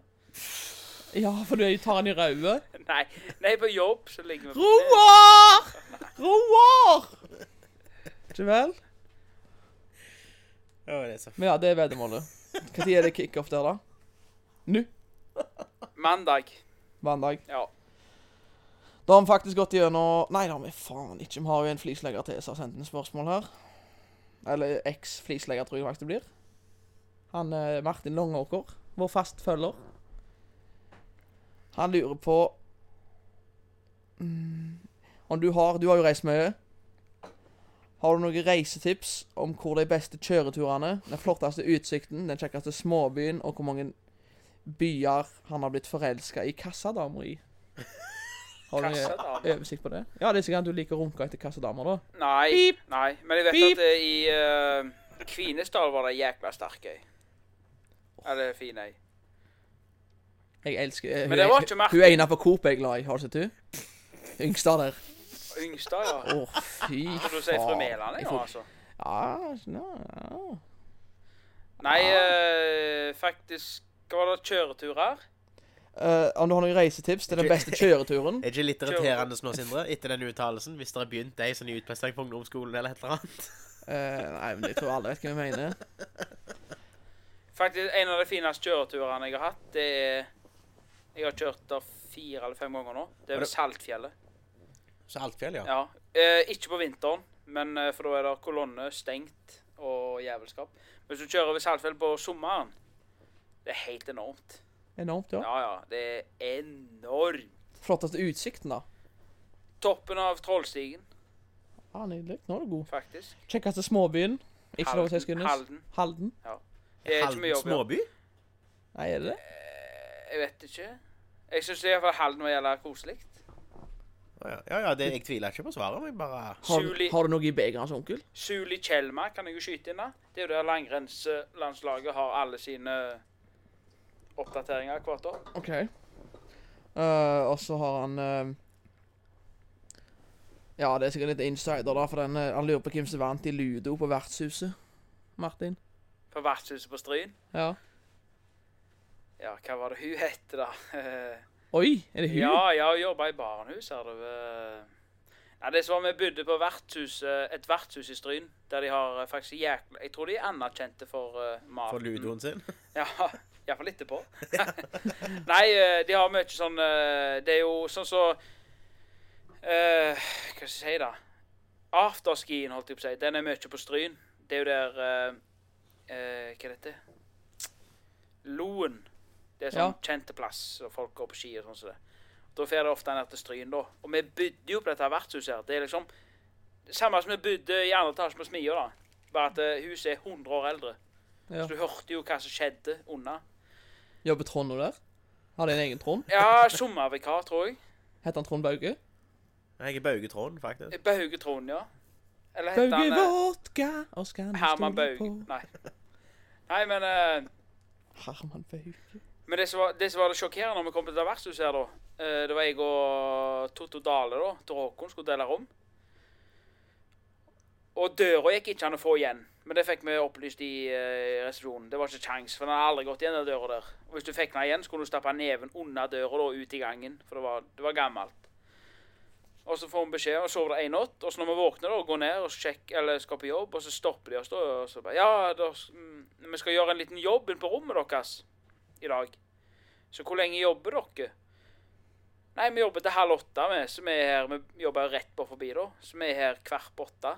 Ja, for du tar han i røde. Nei, nei, på jobb så ligger vi. Roar! Roar! Ikke vel? Å, det er så Men ja, det er veddemålet. Når er det kickoff der, da? Nå? Mandag. Mandag. Ja. Da har vi faktisk gått gjennom Nei, da har vi faen ikke. Vi har jo en flislegger til som har sendt inn spørsmål her. Eller eks-flislegger, tror jeg faktisk det blir. Han eh, Martin Longåker, vår fast følger. Han lurer på mm, Om du har Du har jo reist mye. Har du noen reisetips om hvor de beste kjøreturene, den flotteste utsikten, den kjekkeste småbyen, og hvor mange byer han har blitt forelska i kassadamer i? Har du noen oversikt på det? Ja, det er sikkert at du liker å runke etter kassadamer, da. Nei, nei. Men jeg vet Beep. at eh, i uh, Kvinesdal var det jækla sterk ei. Eller fin ei. Jeg elsker eh, Men det er- var ikke Martin. Hun ene på Coop er glad i. Har du sett hun? Yngstad der. Yngstad, ja. Å, fy faen. Tror du sier fru. Mæland Jeg jeg nå, får- altså? Ja, no, ja. Nei, eh, faktisk Hva var det kjøreturer? Uh, om du har noen reisetips til den beste kjøreturen? *laughs* Er det ikke litt irriterende nå, Sindre, etter den uttalelsen, hvis dere har begynt ei sånn utplassering på ungdomsskolen eller et eller annet? Uh, nei, men jeg tror alle vet hva vi mener. Faktisk En av de fineste kjøreturene jeg har hatt, det er Jeg har kjørt der fire eller fem ganger nå. Det er ved Saltfjellet. Saltfjell, ja. Ja. Eh, ikke på vinteren, men eh, for da er det kolonne, stengt og jævelskap. Hvis du kjører ved Saltfjell på sommeren, det er helt enormt. Enormt, ja. Ja, ja. Det er enormt. Flotteste utsikten, da? Toppen av Trollstigen, Ja, Nydelig. Nå er du god. faktisk. Kjekkeste småbyen? Ikke lov å si Halden. Halden? Er Halden ja. småby? Nei, er det det? Jeg vet ikke. Jeg syns i hvert fall Halden var jævla koselig. Ja, ja, ja det, jeg tviler ikke på svaret, men bare Har, har du noe i begeret hans onkel? Suli Kjelma kan jeg jo skyte inn da. Det er jo der langrennslandslaget har alle sine oppdateringer hvert år. OK. Uh, og så har han uh, Ja, det er sikkert litt insider, da, for den, uh, han lurer på hvem som vant i ludo på vertshuset. Martin. På vertshuset på Stryn. Ja. Ja, hva var det hun het, da? *laughs* Oi, er det hun? Ja, ja, hun jobba i barnehus her. Det var... Nei, det som var vi bodde på vertshus, eh, et vertshus i Stryn, der de har eh, faktisk jækla Jeg tror de er anerkjente for uh, maten. For ludoen sin. *laughs* Ja, iallfall etterpå. *laughs* Nei, eh, de har mye sånn eh, Det er jo sånn så uh, Hva skal jeg si, da? Afterskien, holdt jeg på å si, den er mye på Stryn. Det er jo der uh, uh, Hva er dette? Loen. Det er sånn Ja. kjente plass, og folk går på ski og sånn som det. Da får det ofte ned til Stryn, da. Og vi bodde jo på dette vertshuset her. Det er liksom det samme som vi bodde i andre etasje på Smia, da. Bare at eh, huset er 100 år eldre. Ja. Så du hørte jo hva som skjedde unna. Jobber Trond nå der? Har de en egen Trond? Ja, sommervikar, tror jeg. Heter han Trond Bauge? Jeg er Bauge Trond, faktisk. Bauge Trond, ja. Eller heter Bauge han Bauge-vodka og skal vi Herman Bauge? på Nei. Nei, men uh, Herman Bauge. Men det som, var, det som var det sjokkerende når vi kom til det vertshuset her, da eh, Det var jeg og Totto Dale, da, til Håkon, skulle dele rom. Og døra gikk ikke an å få igjen. Men det fikk vi opplyst i uh, resepsjonen. Det var ikke kjangs, for den hadde aldri gått igjen, den døra der. Og hvis du fikk den igjen, skulle du stappe neven under døra da, ut i gangen. For det var, det var gammelt. Og så får vi beskjed, og sover det en natt. Og så når vi våkner, da, går ned og sjekker, eller skal på jobb, og så stopper de oss da. Og så bare Ja, da, mm, vi skal gjøre en liten jobb inne på rommet deres i dag. Så hvor lenge jobber dere? Nei, vi jobber til halv åtte, vi. Vi er her, vi jobber rett på forbi, da. Så vi er her hvert på åtte.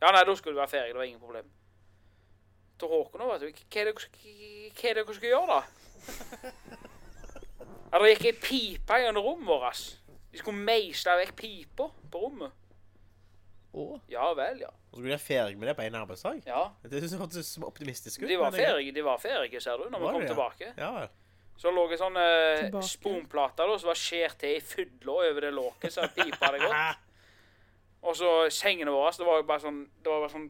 Ja, nei, da skulle du være ferdig. Det var ingen problem. Til Håkon òg, vet du. Hva er det dere skal gjøre, da? *laughs* Ja, det gikk ei pipe gjennom rommet vårt. De skulle meisle vekk pipa på rommet. Å, Ja vel, ja. Og så blir de ferdig med det på en arbeidsdag. Ja. Det synes jeg hørtes så optimistisk ut. De var ferdige, de var ferdige, ser du, når vi kom det, ja? tilbake. Ja, Så lå det sånn eh, Tilbake. sponplater da, som var skåret til i fylla over det låket, så pipa hadde gått. Og så sengene våre, så det var jo bare sånn, det var bare sånn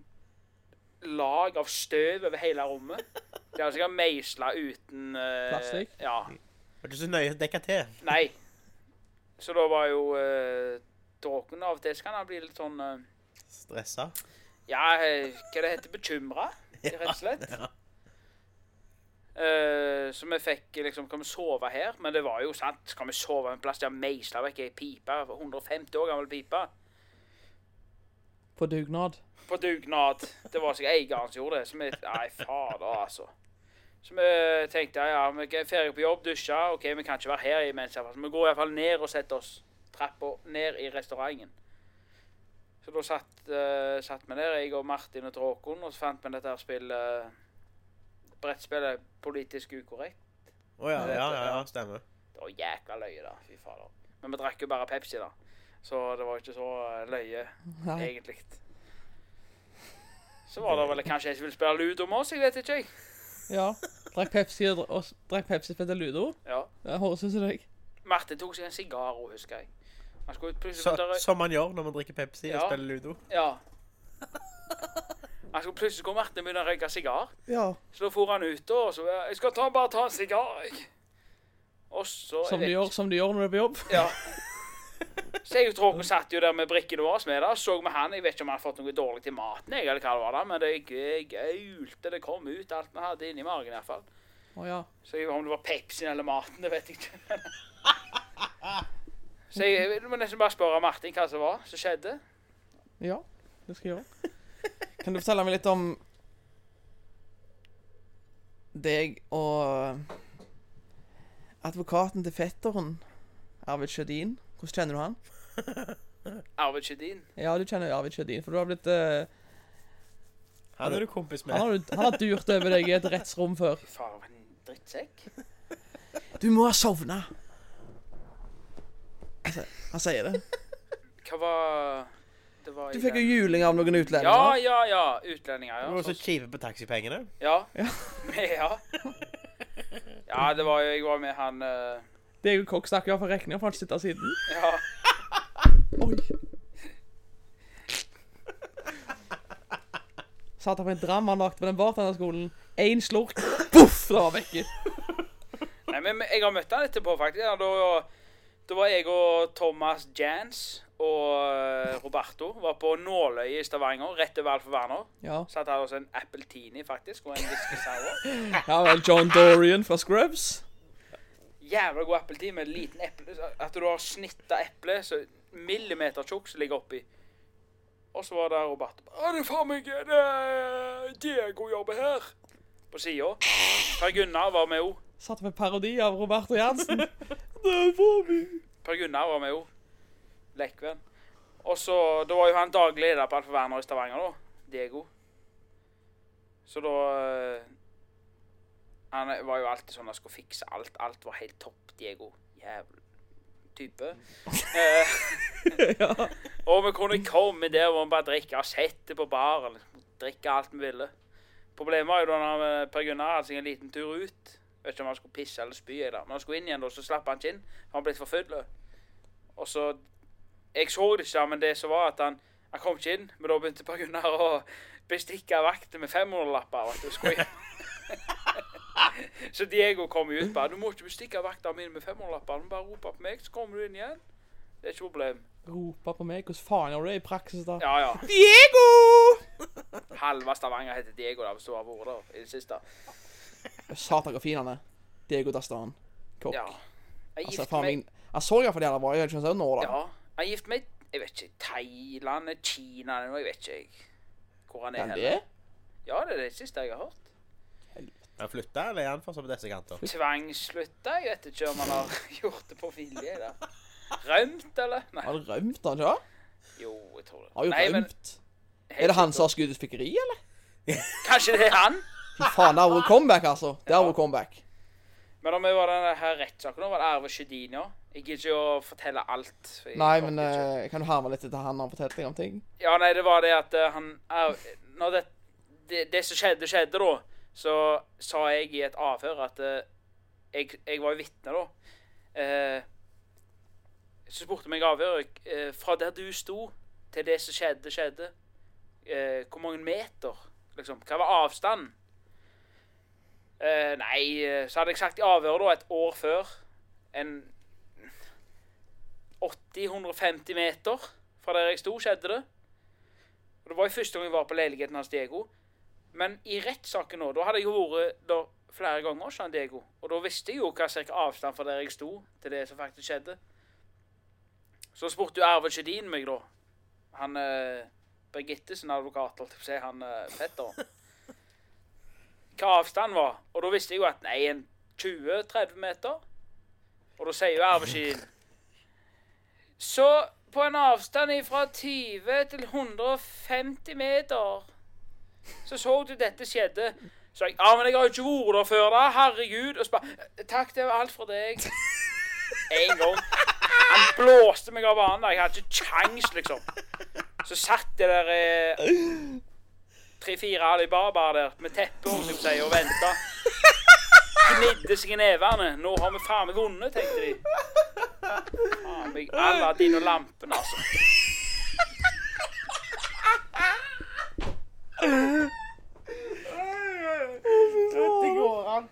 lag av støv over hele rommet. De hadde sikkert meisla uten eh, Plastikk? Ja. Var ikke så nøye dekka til. Nei. Så da var jo uh, Dråken av og til kan han bli litt sånn uh, Stressa. Ja, eh, hva det heter Bekymra, *laughs* rett og slett. Ja. Uh, så vi fikk liksom Kan vi sove her? Men det var jo sant. Skal vi sove en plass der meisla vekk ei pipe? 150 år gammel pipe. på dugnad. På dugnad. Det var sikkert eieren som gjorde det. Så vi Nei, fader, altså. Så vi tenkte ja, vi er ferdig på jobb, dusja. OK, vi kan ikke være her imens. vi går iallfall ned og setter oss trappa ned i restauranten. Så da satt, uh, satt vi der, jeg og Martin og Tråkon, og så fant vi dette her spillet Brettspillet Politisk ukorrekt. Å ja, ja, ja, ja, stemmer. Det var jækla løye, da. Fy fader. Men vi drakk jo bare Pepsi, da. Så det var ikke så eh, løye, Nei. egentlig. Så var det vel kanskje jeg som ville spille ludo med oss, jeg vet ikke, jeg. Ja. Drakk Pepsi og, dra- drakk Pepsi spilte Ludo. Ja. Det høres ut som deg. Martin tok seg en sigar òg, husker jeg. Han skulle plutselig Så, som man gjør når man drikker Pepsi Ja. og spiller ludo. Ja. Han skulle plutselig skulle Martin begynne å røyke sigar. Ja. Så da for han ut, og så Jeg skal ta, bare ta en sigar. Og så Som du gjør, som du gjør når du er på jobb. Ja. *laughs* Så jeg tror vi satt jo der med brikkene våre med det, så vi han. Jeg vet ikke om han hadde fått noe dårlig til maten, jeg, eller hva det var da, men det gaulte. Det kom ut alt vi hadde inni magen, i hvert fall. Å ja. Så jeg, om det var Pepsien eller maten, det vet jeg ikke. *laughs* Så jeg, jeg må nesten bare spørre Martin hva som var, som skjedde. Ja, det skal jeg gjøre. Kan du fortelle meg litt om deg og advokaten til fetteren, Arvid Sjødin? Hvordan kjenner du han? Arvid Sjødin. Ja, du kjenner Arvid Sjødin, for du har blitt uh, Han er du kompis med. han, har, han har durt over deg i et rettsrom før. For en drittsekk. Du må ha sovna! Han sier- Han sier det. Hva var Det var Du fikk jo juling av noen utlendinger. ja, ja. ja. Utlendinger, Du ja. var så Så- på taxipengene. Ja. Ja. ja. Ja, det var jo Jeg var med han eh, Deg og Kokk snakker iallfall regninga, for han sitter siden. Ja. Oi. Satt han på en dram han lagde på den bartenderskolen. Én slurk, poff, det var vekke. Nei, men jeg har møtt han etterpå, faktisk. Da, da var jeg og Thomas Jans og eh, Roberto var på Nåløy i Stavanger, rett over Alf Werner. Ja. Satt her hos en Appletini, faktisk, og en whisky sour. ja vel, John Dorian fra Scrubs. Jævla god appeltid med en liten eple. At du har snitta eple så millimeter tjukk som ligger oppi. Og så var det Roberto. Å, det er faen meg det Diego jobber her. På sida. Per Gunnar var med òg. Satt med parodi av Roberto Jansen. *laughs* det var vi. Per Gunnar var med jo. Lekven. Og så Da var jo han daglig leder på Alfa Werner i Stavanger, da. Diego. Så da eh, Han var jo alltid sånn han skulle fikse alt. Alt var helt topp, Diego. Jævlig type. Eh, *laughs* ja. *laughs* og vi kunne komme der vi bare drikke og sette på baren. Liksom. Drikke alt vi ville. Problemet var jo da Per Gunnar hadde seg en liten tur ut. Vet ikke om han skulle pisse eller spy. Eller. Når han skulle inn igjen, og så slapp han ikke inn. Han ble for full. Og så Jeg så det ikke, men det som var at han han kom ikke inn. Men da begynte Per Gunnar å bestikke vakter med 500-lapper. vet du, skulle. *laughs* Så Diego kom ut bare 'Du må ikke bestikke vaktene mine med 500-lapper. Du bare roper på meg, så kommer du inn igjen.' Det er ikke problem. Rope på meg. Hvordan faen gjør du det i praksis, da? Ja, ja. Diego! Halve Stavanger heter Diego da, hvis du har vært der i det siste. Satan, hvor fin han er. Diego Dastan. Kokk. Ja. Jeg Altså, faen meg Jeg Han så iallfall jævla bra ut. Jeg vet ikke om han ser nå, da. Ja. Jeg gifter gift meg Jeg vet ikke Thailand, Kina eller noe. Jeg vet ikke jeg, hvor han er. Han det? Ja, det er det siste jeg har hørt. Han flytta, eller er han fortsatt på disse kanter? Tvangsslutta. Jeg vet ikke om han har *laughs* gjort det på vilje. Da. Rømt, eller? Nei. Har du rømt han, ikke? Jo, jeg tror det. Har jo Nei, men rømt. Er det han som har skutt ut fikkeri, eller? Kanskje det er han? Faen, det har vært comeback, altså. Det har vært comeback. Men om vi var denne her rettssaken, var det Arve Sjødin, ja. Jeg gidder ikke å fortelle alt. Nei, men eh, kan du herme litt etter han har fortalt deg om ting? Ja, nei, det var det at uh, han er, Når det, det, det som skjedde, skjedde, da, så sa jeg i et avhør at uh, jeg, jeg var jo vitne, da. Så spurte meg avhøret fra der du sto til det som skjedde, skjedde. Hvor mange meter, liksom? Hva var avstanden? Eh, nei, eh, så hadde jeg sagt i avhøret da et år før en 80-150 meter fra der jeg sto, skjedde det. Og Det var jo første gang jeg var på leiligheten hans Diego. Men i rettssaken nå, da hadde jeg jo vært der flere ganger hos Diego. Og da visste jeg jo hva cirka avstand fra der jeg sto, til det som faktisk skjedde. Så spurte jo Erve Kjedin meg, da. Han eh, Birgitte sin advokat, holdt jeg på å si, han eh, Petter. Hva avstanden var. Og da visste jeg jo at nei, en 20-30 meter. Og da sier jo arveskien så på en avstand fra 20 til 150 meter så så du dette skjedde. Så jeg, ja, men jeg har jo ikke vært der før da, herregud. Og så bare, takk, det var alt fra deg. En gang. Han blåste meg av banen. Jeg hadde ikke kjangs, liksom. Så satt jeg der eh, tre-fire Alibaba der med teppe om seg og venta. Gnidde seg i nevene. Nå har vi faen meg vunnet, tenkte de. Faen meg Aladdin og lampen, altså. Dette går an.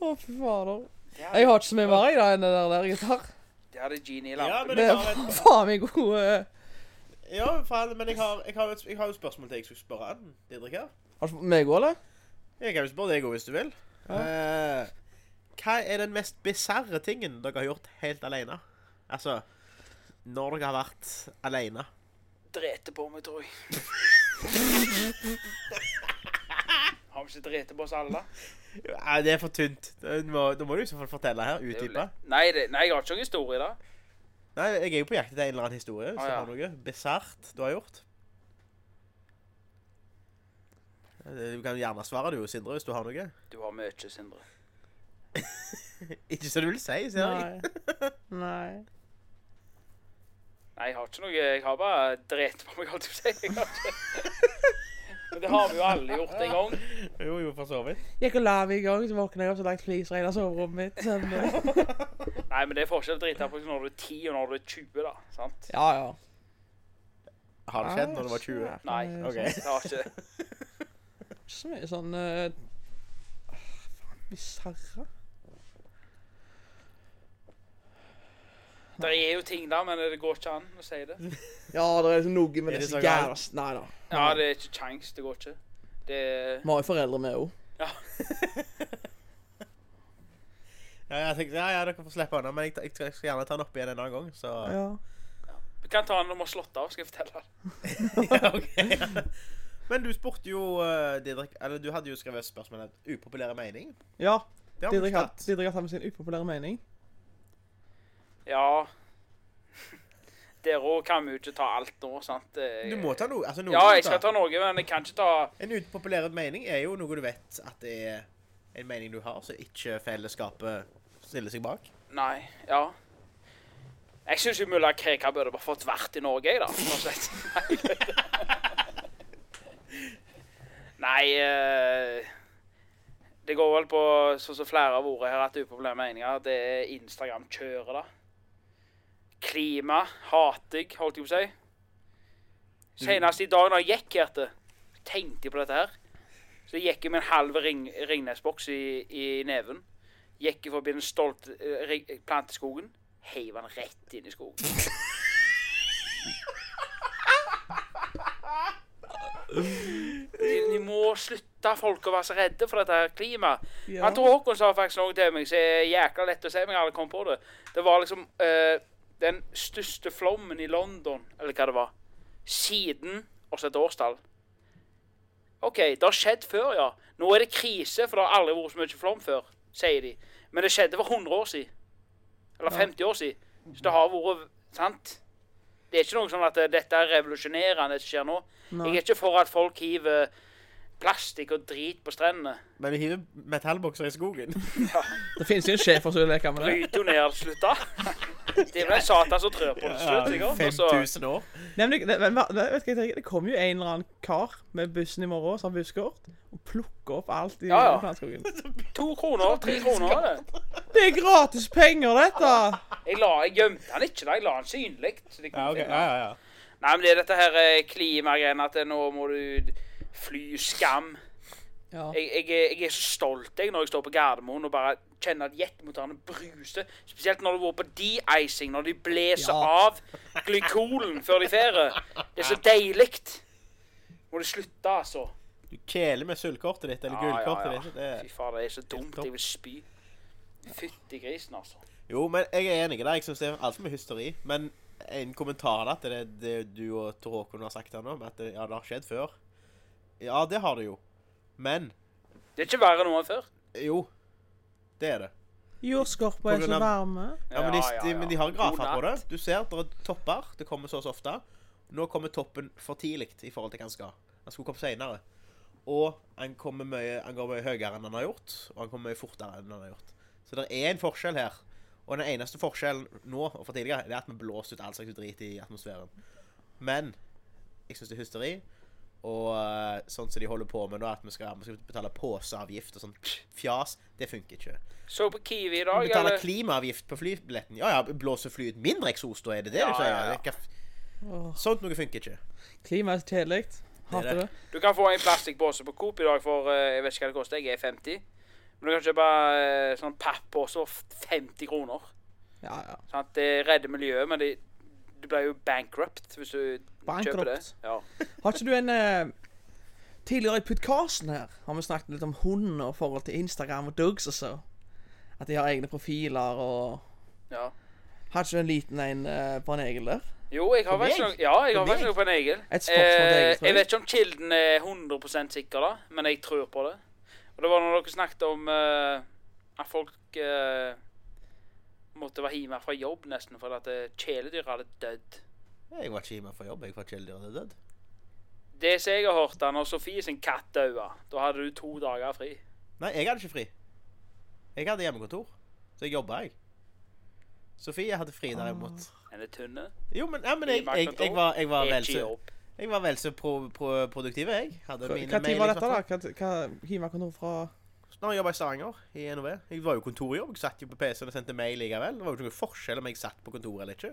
Å, fy fader. Jeg har ikke så mye mer i det enn det der, der gitar. Det hadde Genie i Ja, lampen. men jeg har et, *laughs* faen meg god ja, faen, men jeg har, jeg, har et, jeg har et spørsmål til jeg skulle spørre han. Didrik her. Har du fått meg òg, eller? Jeg kan jo spørre deg òg, hvis du vil. Eh, hva er den mest bisarre tingen dere har gjort helt alene? Altså når dere har vært alene. Drete på meg, tror jeg. *laughs* Har vi ikke drete på oss alle? Ja, det er for tynt. Da må, da må du i så fall fortelle her. Er Utdype. Nei, det, nei, jeg har ikke noen historie da. Nei, jeg er jo på jakt etter en eller annen historie. Hvis Ah, du ja. har noe bisart du har gjort. Du kan gjerne svare du, Sindre, hvis du har noe. Du har mye, Sindre. *laughs* Ikke så du vil si, sier jeg. Nei. Nei. Nei, jeg har ikke noe Jeg har bare drept på meg, holdt jeg på å si. *laughs* Men det har vi jo alle gjort en gang. Jo, jo, for så vidt. Gikk og la meg i gang, så våkna jeg opp så langt fliser i soverommet mitt. Sånn, eh. *laughs* Nei, men det er forskjell å drite på når du er 10 og når du er 20, da. Sant? Ja, ja. Har det skjedd når du var 20? Nei, Ok. det har ikke det. *laughs* ikke så mye sånn uh, Faen, bisarre. Det er jo ting der, men det går ikke an å si det. *laughs* Ja, det er liksom noe med Er det disse så jævla? Nei da. Ja, det er ikke kjangs. Det går ikke. Det Vi har jo foreldre, vi òg. Ja. *laughs* Ja, jeg tenkte, ja, ja, dere får slippe unna, men jeg, jeg, jeg skal gjerne ta den opp igjen en annen gang, så Ja. Vi kan ta den når vi har slått av, skal jeg fortelle. *laughs* ja, okay, Ja. Men du spurte jo uh, Didrik Eller du hadde jo skrevet spørsmålet 'upopulær mening'. ja. Didrik har tatt. Didrik har tatt med sin upopulære mening. Ja Der òg kan vi jo ikke ta alt nå, sant? Det- Du må ta noe. Altså, noe Ja, jeg skal ta noe, men jeg kan ikke ta En upopulær mening er jo noe du vet at det er en mening du har, så ikke fellesskapet stiller seg bak. Nei. Ja. Jeg syns mulla Krekar burde bare fått vært i Norge, jeg, da. Sånn. *laughs* Nei eh, Det går vel på, sånn som flere av vært her, at upopulære meninger. Det er Instagram-kjøret, da. Klima hater jeg, holdt jeg på å si. Senest i dag når jeg gikk her til, tenkte jeg på dette her. Så jeg gikk jeg med en halv ring, Ringnes-boks i, i neven. Gikk jeg forbi den stolte uh, planteskogen. Heiv den rett inn i skogen. De, de må slutte folk å være så redde for dette her klimaet. Ja. Han Tor Håkon sa faktisk noe til meg som er jækla lett å si, men jeg aldri kommet på det. Det var liksom eh, den største flommen i London, eller hva det var, siden også et årstall. OK, det har skjedd før, ja. Nå er det krise, for det har aldri vært så mye flom før, sier de. Men det skjedde for 100 år siden. Eller 50 år siden. Så det har vært Sant? Det er ikke noe sånn at eh, dette er revolusjonerende, det som skjer nå. Nei. Jeg er ikke for at folk hiver plastikk og drit på strendene. Men vi hiver metallbokser i skogen. Ja. Det finnes jo en sjef som vil leke med det. Bryter jo ned slutt da. *laughs* Det er vel en satan som trør på det slutt, sikkert. 5000 år. Det, men, vet du hva jeg det kommer jo en eller annen kar med bussen i morgen som har busskort, og plukker opp alt i Ja, ja. planteskogen. *laughs* To kroner, tre kroner er det. Det er gratis penger, dette! Jeg, la, jeg gjemte den ikke, da. Jeg la den synlig. De Ja, okay. Ja, ja, ja. Nei, men det er dette her eh, klimagreiene at nå må du fly skam. Ja. Jeg, jeg, er- jeg er så stolt jeg når jeg står på Gardermoen og bare kjenner at jetmotorene bruser. Spesielt når du går på de-icing, når de blåser Ja. av glykolen før de ferer. Det er så deilig. Må du slutte, altså. Du kjeler med sølvkortet ditt, eller Ja, gullkortet ja. ditt. Det Fy faen, det er så dumt. Jeg vil spy. Fytti grisen, altså. Jo, men jeg er enig i det. Jeg syns det er altfor mye hysteri. Men en kommentar da til det, det du og Tor Håkon har sagt her nå, at det, ja, det har skjedd før. Ja, det har det jo. Men Det er ikke verre nå enn før. jo, det er det. Jordskorpa er så av- varme. Ja, men de, Ja, ja, men de har grafer på det. Du ser det er topper. Det kommer så og så ofte. Nå kommer toppen for tidlig i forhold til hva han skal. Han skulle komme senere. Og han, kommer mye, han går mye høyere enn han har gjort, og han kommer mye fortere enn han har gjort. Så det er en forskjell her. Og den eneste forskjellen nå og for tidligere, det er at vi blåser ut all slags drit i atmosfæren. Men jeg syns det er hysteri. Og eh, sånn som de holder på med nå, at vi skal, vi skal betale poseavgift og sånn fjas, det funker ikke. Så på Kiwi i dag, Betaler eller? klimaavgift på flybilletten. Ja, ja, blåser flyet mindre eksos, da er det det Ja, du sier? ja, ja. Det Åh, Sånt noe funker ikke. Klima er så kjedelig. Hater det. det. Du kan få en plastikkpose på Coop i dag for eh, jeg vet ikke hva det koster. Jeg er 50. Men du kan kjøpe eh, sånn pappose for 50 kroner. Ja, ja. Sant? Det redder miljøet, men det, du ble jo bankrupt hvis du kjøper det. Ja. *laughs* Har ikke du en eh, Tidligere i podkasten her har vi snakket litt om hund og forhold til Instagram og Dugs og så. At de har egne profiler og ja. Har ikke du en liten en eh, på en egel der? Jo, jeg har faktisk noe, ja, jeg har noe på en egel. Et egel, jeg. jeg vet ikke om kilden er 100 sikker, da, men jeg tror på det. Og det var når dere snakket om eh, at folk eh, måtte være hjemme fra jobb nesten fordi at kjæledyret hadde dødd. Jeg var ikke hjemme fra jobb. Jeg var kjæledyret hadde dødd. Det som jeg har hørt, når Sofie sin katt daua, da hadde du to dager fri. Nei, jeg hadde ikke fri. Jeg hadde hjemmekontor. Så jeg jobba, jeg. Sofie hadde fri derimot. Er det tynne. Jo, men, ja, men jeg, jeg, jeg, var, jeg var vel så. Jeg var vel så pro, pro, produktiv, jeg. Hadde mine hva tid var dette, da? Hva, hva Hjemmekontor fra Når jeg jobba i Stavanger, i NOV. Jeg var jo kontorjobb. Jeg satt jo på PC-en og sendte mail likevel. Det var jo ikke noen forskjell om jeg satt på kontoret eller ikke.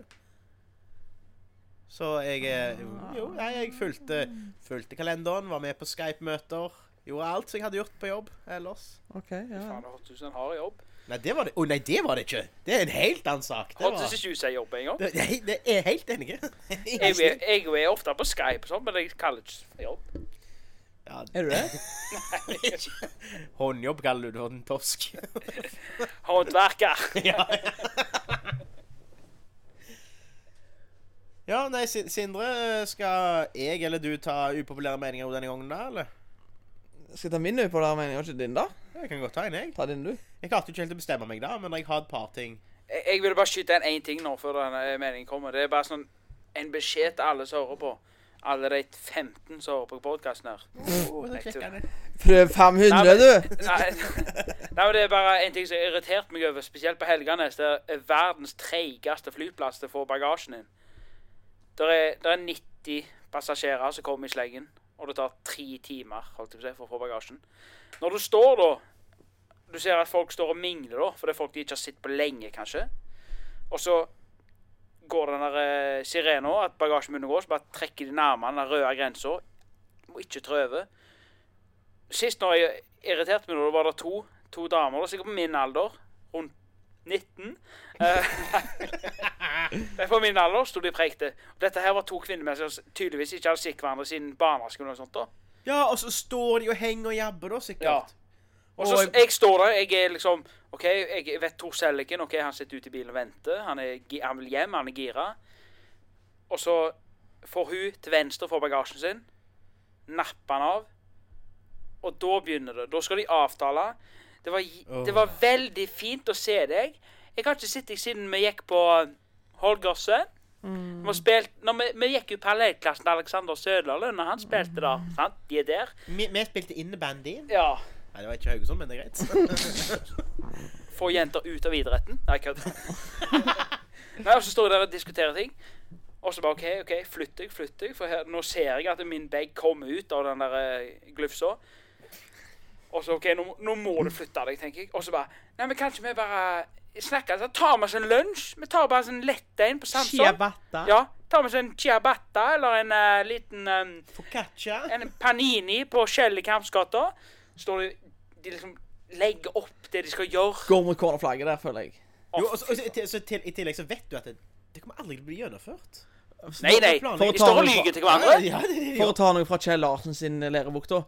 Så jeg eh, Jo, nei, jeg fulgte, fulgte kalenderen, var med på Skype-møter. Gjorde alt som jeg hadde gjort på jobb ellers. OK, ja. Faen, ut han har jobb. Nei, det var det. Å nei, det var det ikke. Det er en helt annen sak. Det, var... ikke ut som jobb engang. det, det, det er helt enig. *laughs* Jeg, jeg er ofte på Skype sånn, men jeg kaller det ikke for jobb. Ja, Er du det? *laughs* håndjobb kaller du det for en tosk. *laughs* Håndverker. *laughs* ja. ja, nei, Sin- Sindre, skal jeg eller du ta upopulære meninger denne gangen, da, eller? Skal jeg ta min upopulære mening, og ikke din, da? Jeg kan godt ta en, jeg. Ta din, du. Jeg klarte ikke helt å bestemme meg da, men jeg har et par ting. Jeg, jeg ville bare skyte inn én ting nå før denne meningen kommer. Det er bare sånn en beskjed til alle som hører på. Alle de 15 som hører på podkasten her. Oh. Prøv 500, du. Nei, nei, det er bare en ting som har irritert meg over, spesielt på Helganes. Det er verdens treigeste flyplass til å få bagasjen din. Det er, er 90 passasjerer som kommer i sleggen, og det tar tre timer holdt jeg på å si, for å få bagasjen. Når du står da Du ser at folk står og mingler, da, for det er folk de ikke har sett på lenge, kanskje. Og så går den der eh, sirena, at bagasjen begynner å gå, så bare trekker de nærmere den røde grensa. Må ikke trå over. Sist når jeg irriterte meg, da var det to, to damer, da, sikkert på min alder, rundt 19. *laughs* Eh, på min alder sto de prekte. Dette her var to kvinner som tydeligvis ikke hadde sett hverandre siden barneskolen og sånt. da. Ja, og så står de og henger og jabber, da, sikkert. Ja. Og så jeg står der, jeg er liksom OK, jeg vet Tor Selliken. OK, han sitter ute i bilen og venter. Han, er, han vil hjem, han er gira. Og så får hun til venstre for bagasjen sin. Napper han av. Og da begynner det. Da skal de avtale. Det var, det var veldig fint å se deg. Jeg har ikke sett deg siden vi gikk på Holgersen. Vi, spilt, når vi, vi gikk jo parallellklassen til Alexander Søderlund og han spilte der. sant? De er der. Vi, vi spilte innebandy. Ja. Nei, det var ikke Haugesund, men det er greit. *laughs* Få jenter ut av idretten. Nei, kødd. *laughs* Nei, og så står jeg der og diskuterer ting. Og så bare OK, ok, flytt deg, flytt deg. For her, nå ser jeg at min bag kommer ut av den der uh, glufsa. Og så OK, nå, nå må du flytte deg, tenker jeg. Og så bare Nei, men kanskje vi bare snakker så tar vi oss en lunsj? Vi tar bare sånn lett en på Samson. Ciabatta. Ja. Tar vi oss en ciabatta eller en uh, liten um, Focaccia. en panini på Shell i Kampsgata. Står de De liksom legger opp det de skal gjøre. Går mot cornerflagget der, føler jeg. Jo, og så, og så, til- så til, I tillegg så vet du at det, det kommer aldri til å bli gjennomført. Nei, nei. For å De ta står og noe fra- lyver til hverandre. Ja, det, det, For å ta noe fra Kjell Larsen sin lærebok, da.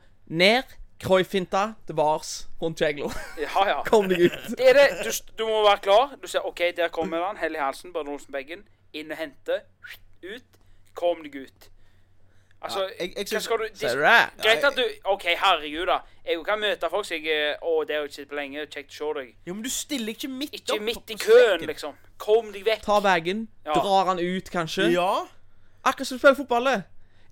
Ned, Cruyff-finta, til bars, rundt Kjeglo. Ja, ja. Kom deg ut. Det er det. Du, du må være klar. Du ser OK, der kommer han. Hell i halsen. Bjørn Olsen-Beggen. Inn og hente. Ut. Kom deg ut. Altså, Ja, jeg- jeg hva synes- skal du Ser du det? Greit at du OK, herregud, da. Jeg kan møte folk som jeg Å, det har jeg ikke sett på lenge. Kjekt å se deg. Jo, men du stiller ikke midt Ikke opp midt i køen, liksom. Kom deg vekk. Ta bagen, Ja. drar han ut, kanskje. Ja. Akkurat som du spiller fotball.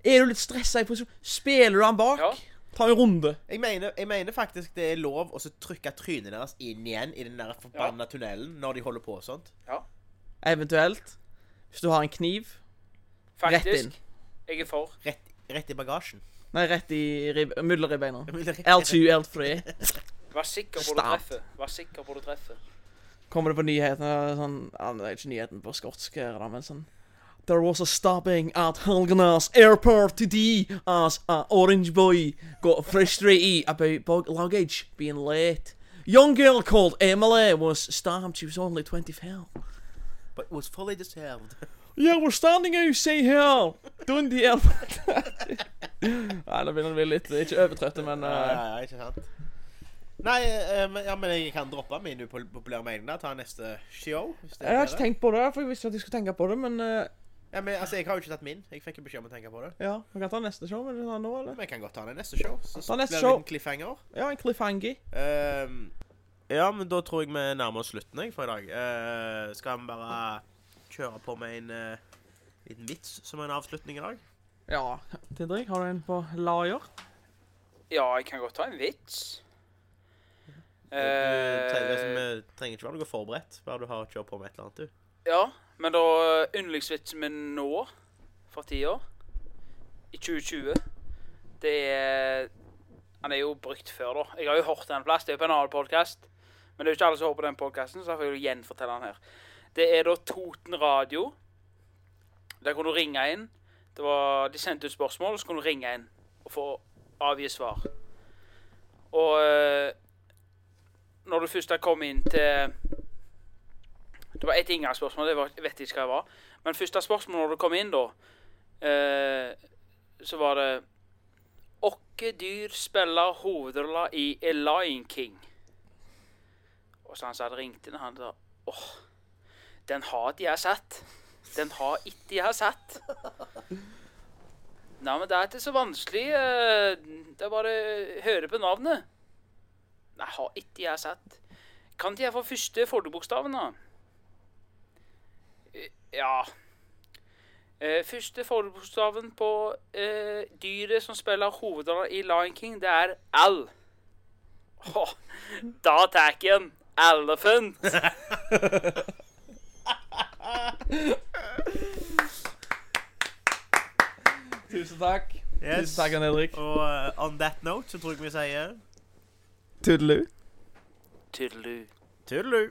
Er du litt stressa i posisjon, spiller du han bak. Ja. Ta en runde. Jeg mener, jeg mener faktisk det er lov å trykke trynet deres inn igjen i den der forbanna tunnelen når de holder på og sånt. Ja, Eventuelt, hvis du har en kniv, rett faktisk. inn. Jeg er for. Rett, rett i bagasjen. Nei, rett i rib mulleribbeina. Rett- L2, L3. Vær sikker på du treffer. Vær sikker på du treffer. Kommer det på nyhetene sånn ja, Det er ikke nyheten på skotsk, her, da, men sånn There was a stopping at Helgenas airport today as a orange boy got frustrated about bug luggage being late. Young girl called Emily was stabbed. She was only 25. But was fully deserved. *laughs* Yeah, we're standing outside here. Dundee airport. *laughs* Nei, nå begynner det å bli litt Ikke overtrøtte, men uh, nei, ja, ikke sant? Nei, eh, ja, men jeg kan droppe min upopulære mening der. Ta neste show. Jeg har ikke tenkt på det, for jeg visste at jeg skulle tenke på det, men uh, Ja, men altså, Jeg har jo ikke tatt min. Jeg fikk jo beskjed om å tenke på det. ja. Vi kan ta neste show, vil du ta nå, eller? Jeg kan godt ta det neste show. Så neste blir det en cliffhanger. Ja, en cliffhanger. Ehm, ja, men da tror jeg vi nærmer oss slutten jeg, for i dag. Uh, skal vi bare kjøre på med en uh, liten vits som en avslutning i dag? Ja. Didrik, har du en på lager? Ja, jeg kan godt ta en vits. Du trenger, Eh, liksom, vi trenger ikke være noe forberedt, bare du har kjørt på med et eller annet. du. ja, men da yndlingsvitsen min nå, for tida, i 2020, det er Han er jo brukt før, da. Jeg har jo hørt den plass. Det er jo på en annen podkast. Men det er jo ikke alle som hører på den podkasten, så jeg får jo gjenfortelle den her. Det er da Toten Radio. Der kan du ringe inn. Det var, de sendte ut spørsmål, og så kan du ringe inn og få avgi svar. Og eh, når du først har kommet inn til Det var ett inngangsspørsmål, det var, jeg vet ikke hva det var. Men første spørsmål når du kom inn, da, eh, så var det Åkke dyr spiller hovedrolla i A Lion King? Og så han sa hadde ringt inn, han sa åh, den har ikke jeg sett. Den har ikke jeg sett. Nei, men det er ikke så vanskelig. eh, Det er bare å høre på navnet. Nei, har ikke jeg sett. Kan ikke jeg få første fordebokstaven, da? Eh, Ja Eh, Første fordebokstaven på uh, dyret som spiller hovedrollen i Lion King, det er L. Oh, da tar jeg en elephant. *laughs* Tusen takk. Yes. Tusen takk, Jan Henrik. Og uh, on that note så tror jeg vi sier Tudelu. Tudelu. tudelu.